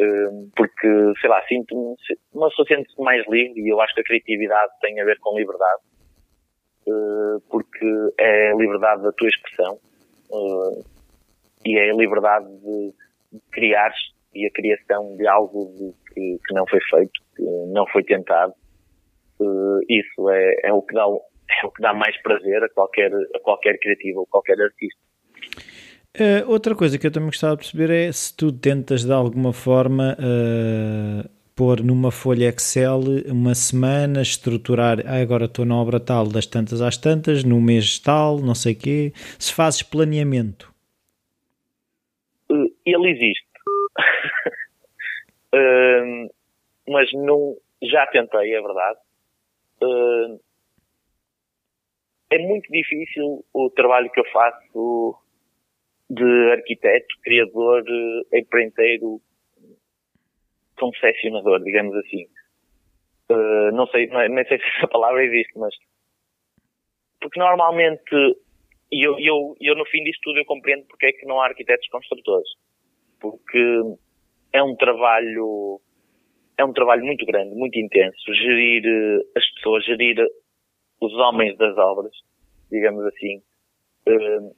Hum, porque, sei lá, sinto-me, uma pessoa sente-se mais livre e eu acho que a criatividade tem a ver com liberdade porque é a liberdade da tua expressão eh, e é a liberdade de, de criar e a criação de algo de, que, que, não foi feito, que não foi tentado. Eh, isso é, é, o que dá, é o que dá mais prazer a qualquer, a qualquer criativo ou qualquer artista. Uh, outra coisa que eu também gostava de perceber é se tu tentas de alguma forma uh, pôr numa folha Excel uma semana, estruturar, ah, agora estou na obra tal, das tantas às tantas, no mês tal, não sei quê, se fazes planeamento? Uh, ele existe. uh, mas não, já tentei, é verdade. Uh, é muito difícil o trabalho que eu faço de arquiteto, criador, empreiteiro, concessionador, digamos assim. Uh, não sei, não, nem sei se essa palavra existe, mas porque normalmente e eu, eu, eu, no fim disto tudo, eu compreendo porque é que não há arquitetos construtores. Porque é um trabalho, é um trabalho muito grande, muito intenso. Gerir eh, as pessoas, gerir os homens das obras, digamos assim, eh,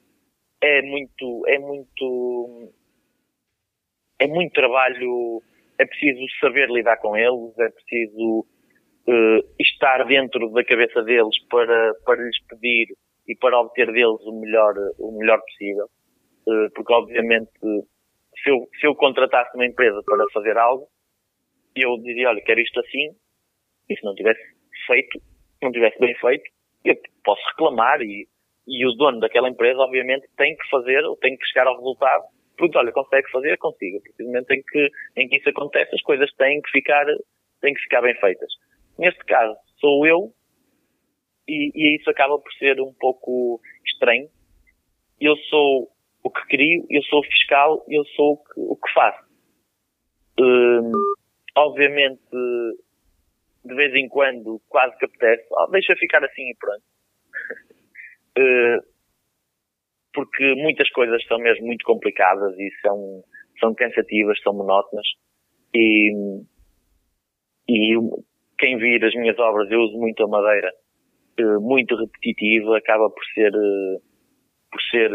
é muito, é muito, é muito trabalho, é preciso saber lidar com eles, é preciso uh, estar dentro da cabeça deles para, para lhes pedir e para obter deles o melhor, o melhor possível. Uh, porque obviamente se eu, se eu contratasse uma empresa para fazer algo, eu dizia, olha, quero isto assim, e se não tivesse feito, não tivesse bem feito, eu posso reclamar e, e o dono daquela empresa, obviamente, tem que fazer, ou tem que chegar ao resultado, porque, olha, consegue fazer, consiga. Precisamente em que, em que isso acontece, as coisas têm que ficar, têm que ficar bem feitas. Neste caso, sou eu, e, e isso acaba por ser um pouco estranho. Eu sou o que crio, eu sou o fiscal, eu sou o que, o que faço. Hum, obviamente, de vez em quando, quase que apetece, oh, deixa ficar assim e pronto. uh, porque muitas coisas são mesmo muito complicadas e são, são cansativas, são monótonas. E, e quem vir as minhas obras, eu uso muito a madeira, uh, muito repetitiva, acaba por ser, uh, por ser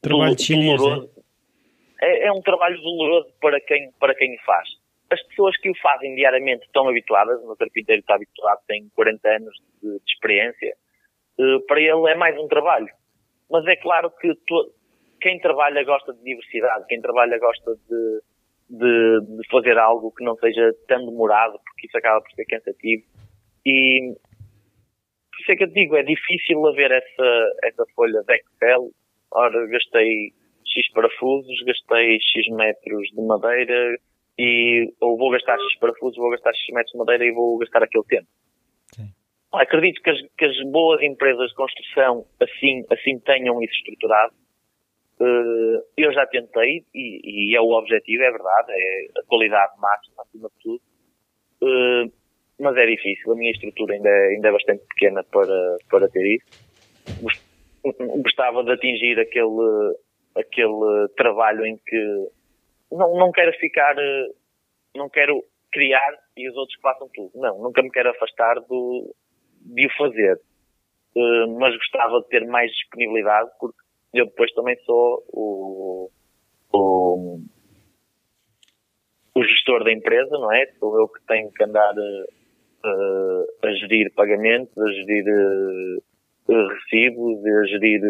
trabalho doloroso. É? é, um trabalho doloroso para quem, para quem o faz as pessoas que o fazem diariamente estão habituadas, o meu carpinteiro está habituado, tem 40 anos de, de experiência, para ele é mais um trabalho. Mas é claro que to, quem trabalha gosta de diversidade, quem trabalha gosta de, de, de, fazer algo que não seja tão demorado, porque isso acaba por ser cansativo. E por isso é que eu digo, é difícil haver essa, essa folha de Excel. Ora, gastei X parafusos, gastei X metros de madeira, e ou vou gastar X parafusos, vou gastar X metros de madeira e vou gastar aquele tempo. Acredito que as, que as, boas empresas de construção assim, assim tenham isso estruturado. Uh, eu já tentei e, e, é o objetivo, é verdade, é a qualidade máxima acima de tudo. Uh, mas é difícil, a minha estrutura ainda é, ainda é bastante pequena para, para ter isso. Gostava de atingir aquele, aquele trabalho em que não, não quero ficar, eh, não quero criar e os outros que façam tudo. Não, nunca me quero afastar do, de o fazer. Uh, mas gostava de ter mais disponibilidade porque eu depois também sou o, o, o gestor da empresa, não é? Sou eu que tenho que andar uh, a gerir pagamentos, a gerir uh, recibos, a gerir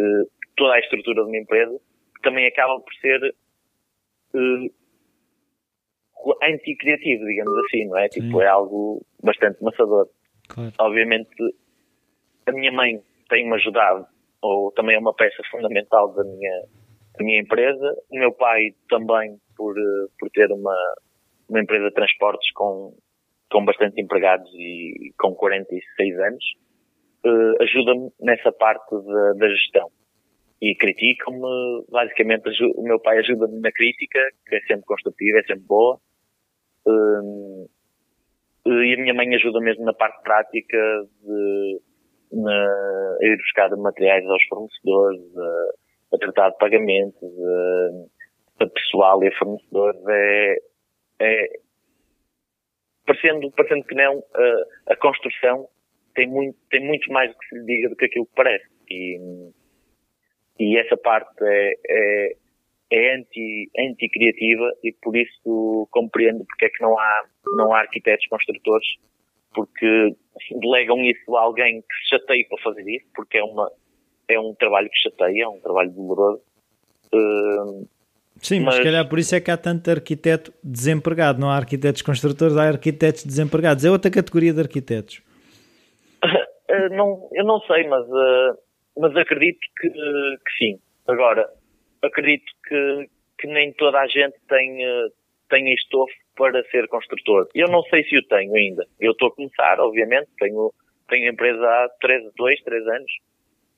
toda a estrutura de uma empresa, que também acaba por ser anti-criativo, digamos assim, não é? Sim. Tipo, é algo bastante maçador. Claro. Obviamente, a minha mãe tem-me ajudado, ou também é uma peça fundamental da minha, da minha empresa. O meu pai também, por, eh, por ter uma, uma empresa de transportes com, com bastante empregados e com 46 anos, uh, ajuda-me nessa parte da, da gestão e criticam-me, basicamente o meu pai ajuda-me na crítica, que é sempre construtiva, é sempre boa. Um, e a minha mãe ajuda mesmo na parte prática de na, a ir buscar materiais aos fornecedores, a, a tratar de pagamentos, a, a pessoal e a fornecedores. É, é, parecendo, parecendo que não, a, a construção tem muito, tem muito mais do que se lhe diga do que aquilo que parece. E, e essa parte é, é, é anti, anti-criativa e por isso compreendo porque é que não há, não há arquitetos construtores, porque delegam isso a alguém que se chateia para fazer isso, porque é, uma, é um trabalho que chateia, é um trabalho doloroso. Uh, Sim, mas, mas se calhar por isso é que há tanto arquiteto desempregado. Não há arquitetos construtores, há arquitetos desempregados. É outra categoria de arquitetos. Uh, não, eu não sei, mas, uh, mas acredito que, que sim. Agora, acredito que, que nem toda a gente tem, uh, tem estofo para ser construtor. Eu não sei se o tenho ainda. Eu estou a começar, obviamente, tenho, tenho empresa há 3, 2, 3 anos.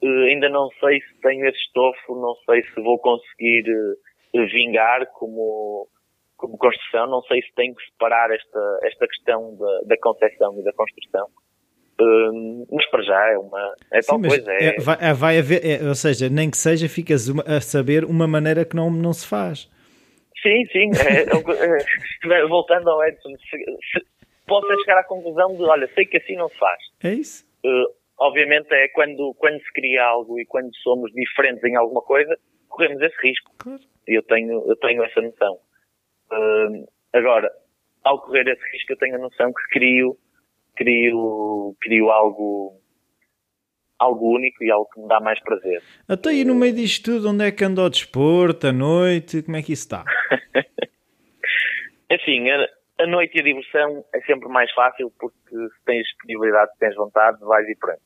Uh, ainda não sei se tenho esse estofo, não sei se vou conseguir uh, vingar como, como construção, não sei se tenho que separar esta, esta questão da, da concepção e da construção. Uh, mas para já é uma é Sim, tal coisa. É, é, vai, é, vai haver, é, ou seja, nem que seja, ficas uma, a saber uma maneira que não, não se faz. Sim, sim. É, é voltando ao Edson, se, se, pode chegar à conclusão de, olha, sei que assim não se faz. É isso. Uh, obviamente é quando, quando se cria algo e quando somos diferentes em alguma coisa, corremos esse risco. Claro. Eu tenho, eu tenho essa noção. Uh, agora, ao correr esse risco, eu tenho a noção que crio crio, crio algo, algo único e algo que me dá mais prazer. Até aí no meio disto tudo, onde é que anda o desporto, a noite, como é que isso está? assim, a, a, noite e a diversão é sempre mais fácil porque se tens disponibilidade, se tens vontade, vais e pronto.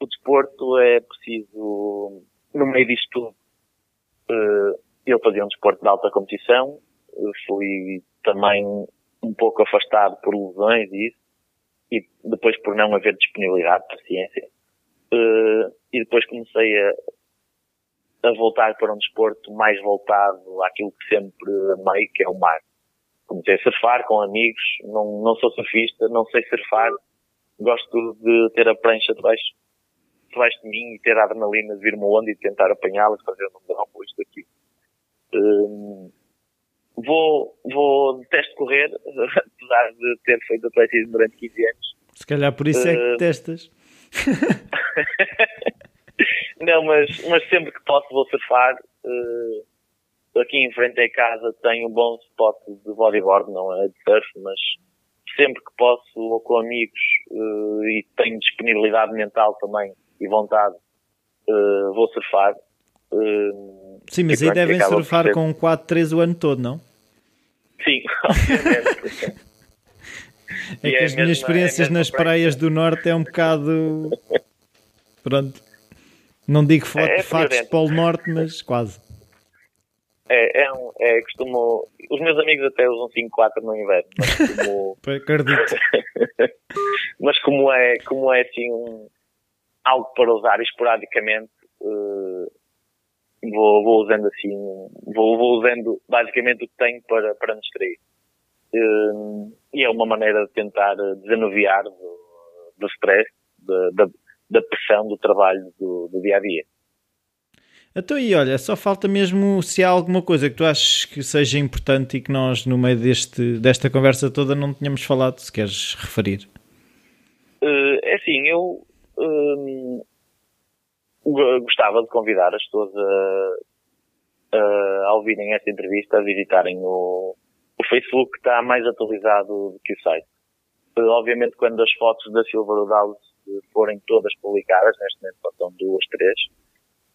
O desporto é preciso, no meio disto tudo, uh, eu fazia um desporto de alta competição, fui também um pouco afastado por lesões e isso, e depois por não haver disponibilidade, paciência. Uh, e depois comecei a, a voltar para um desporto mais voltado àquilo que sempre amei, que é o mar. Comecei a surfar com amigos, não, não sou surfista, não sei surfar, gosto de ter a prancha debaixo, debaixo de mim e ter a adrenalina de vir uma onda e tentar apanhá-la, fazer um drop, isto aqui. Uh, vou, vou, detesto correr, apesar de ter feito atletismo durante 15 anos. Se calhar por isso uh, é que testas. Não, mas, mas sempre que posso vou surfar. Uh, aqui em frente à casa tenho um bom spot de bodyboard, não é de surf, mas sempre que posso vou com amigos uh, e tenho disponibilidade mental também e vontade, uh, vou surfar. Sim, mas aí devem surfar com 4-3 o ano todo, não? Sim, É que é as minhas experiências é nas praias do Norte é um bocado. Pronto. Não digo é, factos de Polo Norte, mas quase. É, é, um, é costumo. Os meus amigos até usam 5-4 no inverno, mas como. Acredito. mas como é, como é assim um, algo para usar esporadicamente, uh, vou, vou usando assim, vou, vou usando basicamente o que tenho para, para me distrair. Uh, e é uma maneira de tentar desanuviar do, do stress, da, da pressão do trabalho do, do dia a dia. Então, e olha, só falta mesmo se há alguma coisa que tu achas que seja importante e que nós, no meio deste, desta conversa toda, não tínhamos falado, se queres referir. Uh, é assim, eu uh, gostava de convidar as pessoas a, a, a ouvirem esta entrevista, a visitarem o, o Facebook está mais atualizado do que o site. Eh, obviamente, quando as fotos da Silver House forem todas publicadas, neste momento só duas, três,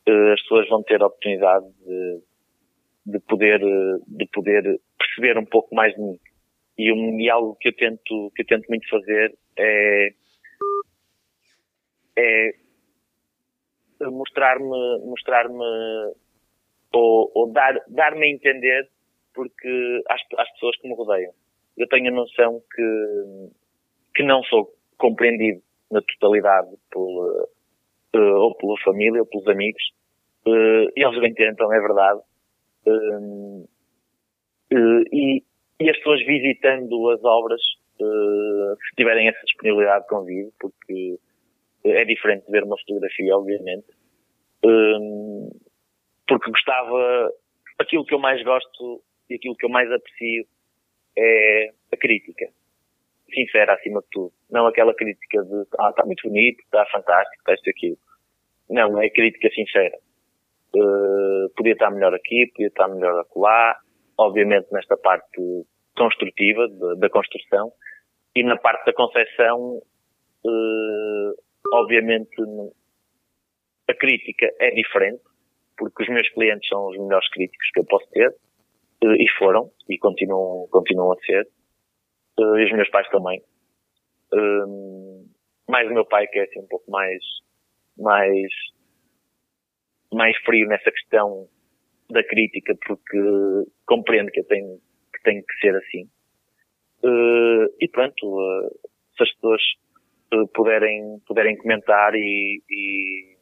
eh, as pessoas vão ter a oportunidade de, de, poder, de poder perceber um pouco mais de mim. E, um, e algo que eu tento, que eu tento muito fazer é, é mostrar-me, mostrar-me, ou, ou dar, dar-me a entender porque às, pessoas que me rodeiam. Eu tenho a noção que, que não sou compreendido na totalidade por, uh, ou pela família ou pelos amigos. Uh, eles bem tentam, é verdade. Uh, e, e as pessoas visitando as obras, se tiverem essa disponibilidade, convido, porque é diferente de ver uma fotografia, obviamente. porque gostava, aquilo que eu mais gosto e aquilo que eu mais aprecio é a crítica. Sincera, acima de tudo. Não aquela crítica de, ah, está muito bonito, está fantástico, está isto aquilo. Não, é crítica sincera. Uh, podia estar melhor aqui, podia estar melhor acolá. Obviamente nesta parte construtiva, de, da construção. E na parte da concepção, uh, obviamente a crítica é diferente, porque os meus clientes são os melhores críticos que eu posso ter e foram, e continuam, continuam a ser, eh, e os meus pais também. Um, mais o meu pai que é assim um pouco mais, mais, mais frio nessa questão da crítica porque compreendo que eu tenho, que tenho que ser assim. Uh, e pronto, se as pessoas puderem, puderem comentar e, e,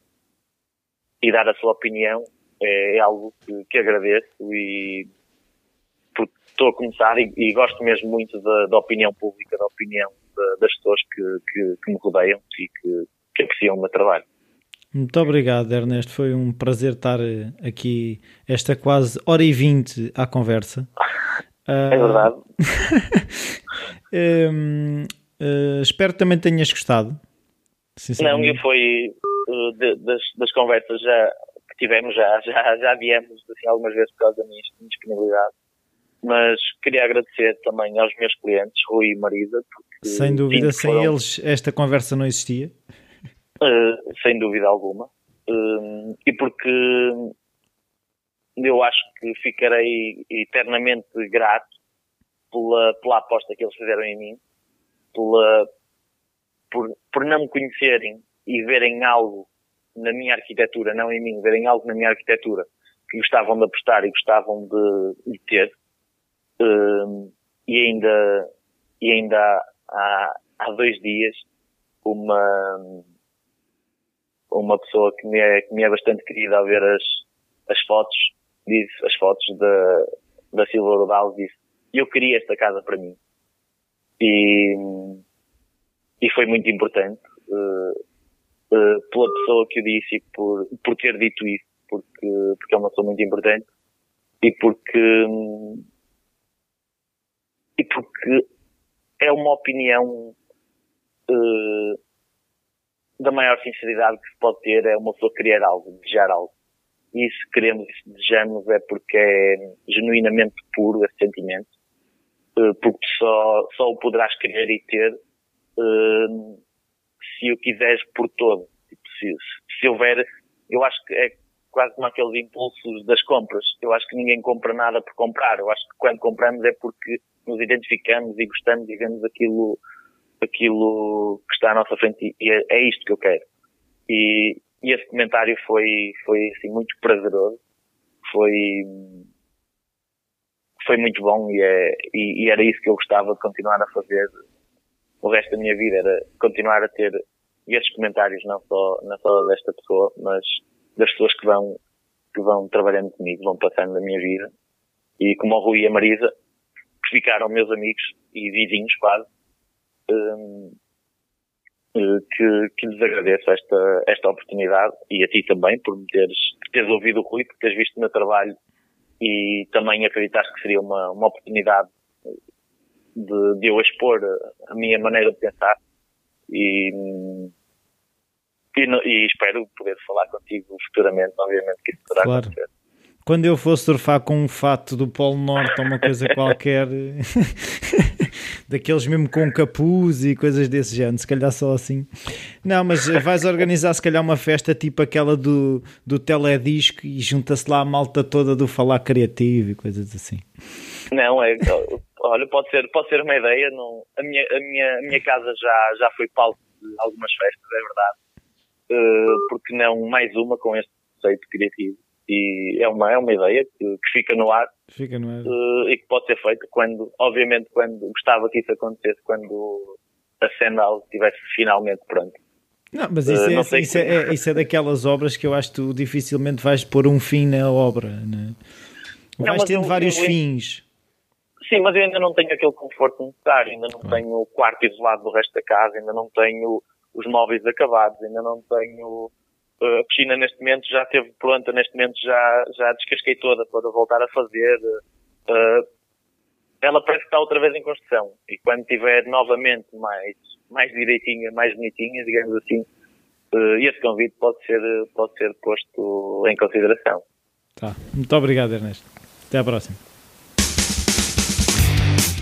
e, dar a sua opinião, é, é algo que, que agradeço e estou a começar e, e gosto mesmo muito da, da, opinião pública, da opinião das pessoas que, que, que me rodeiam e que, que apreciam o meu trabalho. Muito obrigado, Ernesto. Foi um prazer estar aqui esta quase hora e vinte à conversa. É verdade. um, uh, eh, espero que também tenhas gostado. Não, eu foi uh, de, das, das conversas já que tivemos já, já, já viemos assim, algumas vezes por causa da minha disponibilidade. Mas queria agradecer também aos meus clientes, Rui e Marisa. Sem dúvida, sem foram... eles esta conversa não existia. Uh, sem dúvida alguma. Uh, e porque eu acho que ficarei eternamente grato pela, pela aposta que eles fizeram em mim, pela, por, por não me conhecerem e verem algo na minha arquitetura, não em mim, verem algo na minha arquitetura que gostavam de apostar e gostavam de, de ter. Uh, e ainda, e ainda há, há dois dias, uma, uma pessoa que me é, que me é bastante querida a ver as, as fotos, disse, as fotos da, da Silva Rodal, disse, eu queria esta casa para mim. E, e foi muito importante, uh, uh, pela pessoa que o disse e por, por ter dito isso, porque, porque é uma pessoa muito importante e porque, e porque é uma opinião, uh, da maior sinceridade que se pode ter é uma pessoa querer algo, desejar algo. E se queremos e se desejamos é porque é genuinamente puro esse sentimento, porque só, só o poderás querer e ter uh, se o quiseres por todo. Tipo, se, se houver, eu acho que é quase como aqueles impulsos das compras. Eu acho que ninguém compra nada por comprar. Eu acho que quando compramos é porque nos identificamos e gostamos e vemos aquilo aquilo que está à nossa frente e é, é isto que eu quero. E, e esse comentário foi, foi assim, muito prazeroso, foi, foi muito bom e, é, e, e, era isso que eu gostava de continuar a fazer o resto da minha vida, era continuar a ter esses comentários, não só, não só desta pessoa, mas das pessoas que vão, que vão trabalhando comigo, vão passando na minha vida. E como o Rui e a Marisa, que ficaram meus amigos e vizinhos quase, um, eh, que, que lhes agradeço esta, esta oportunidade e a ti também por me teres, por teres ouvido o Rui, por teres visto o meu trabalho e também acreditaste que seria uma, uma oportunidade de, de eu expor a minha maneira de pensar e, e, e, espero poder falar contigo futuramente, obviamente que isso poderá claro. acontecer. Quando eu for surfar com um fato do Polo Norte ou uma coisa qualquer daqueles mesmo com capuz e coisas desse género, se calhar só assim. Não, mas vais organizar se calhar uma festa tipo aquela do, do teledisco e junta-se lá a malta toda do falar criativo e coisas assim. Não, é, olha, pode ser, pode ser uma ideia. Não, a, minha, a, minha, a minha casa já, já foi palco de algumas festas, é verdade. Uh, porque não mais uma com este conceito criativo e é uma, é uma ideia que, que fica no ar, fica no ar. Uh, e que pode ser feita quando, obviamente, quando gostava que isso acontecesse, quando a Sendal estivesse finalmente pronta. Não, mas isso, uh, é, assim, isso, é, é, isso é daquelas obras que eu acho que tu dificilmente vais pôr um fim na obra, né? vais não, tendo eu, vários eu, fins. Sim, mas eu ainda não tenho aquele conforto necessário, ainda não tenho o quarto isolado do resto da casa, ainda não tenho os móveis acabados, ainda não tenho a piscina neste momento já esteve pronta, neste momento já, já descasquei toda para voltar a fazer. Uh, ela parece que está outra vez em construção. E quando estiver novamente mais, mais direitinha, mais bonitinha, digamos assim, uh, esse convite pode ser, pode ser posto em consideração. Tá. Muito obrigado, Ernesto. Até à próxima.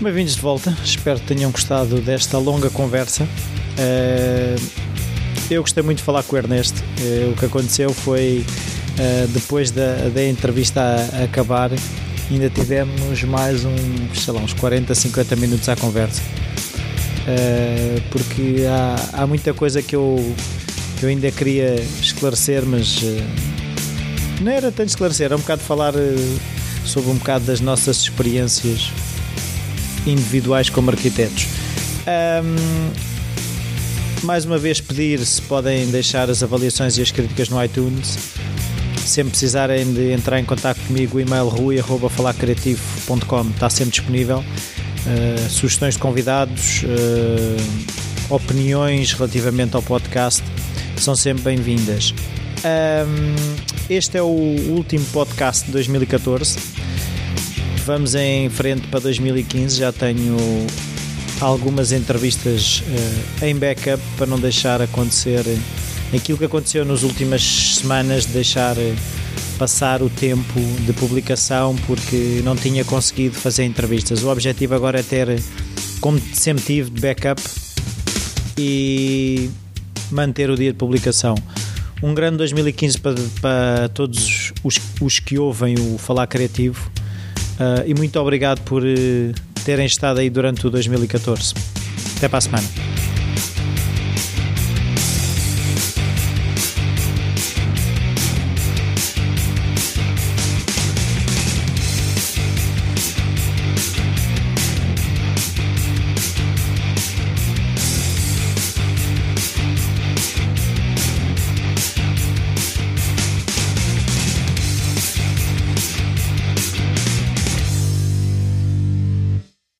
Bem-vindos de volta. Espero que tenham gostado desta longa conversa. Uh eu gostei muito de falar com o Ernesto. Eh, o que aconteceu foi, eh, depois da, da entrevista a, acabar, ainda tivemos mais uns, sei lá, uns 40, 50 minutos à conversa. Eh, porque há, há muita coisa que eu, que eu ainda queria esclarecer, mas não era tanto esclarecer, era um bocado falar sobre um bocado das nossas experiências individuais como arquitetos. Um, mais uma vez pedir se podem deixar as avaliações e as críticas no iTunes. Sempre precisarem de entrar em contato comigo, o e-mail rui.falacreativo.com está sempre disponível. uh, sugestões de convidados, uh, opiniões relativamente ao podcast, são sempre bem-vindas. Um, este é o último podcast de 2014. Vamos em frente para 2015. Já tenho algumas entrevistas uh, em backup para não deixar acontecer aquilo que aconteceu nas últimas semanas, de deixar passar o tempo de publicação porque não tinha conseguido fazer entrevistas. O objetivo agora é ter, como sempre tive, de backup e manter o dia de publicação. Um grande 2015 para, para todos os, os que ouvem o Falar Criativo uh, e muito obrigado por uh, terem estado aí durante o 2014. Até para a semana.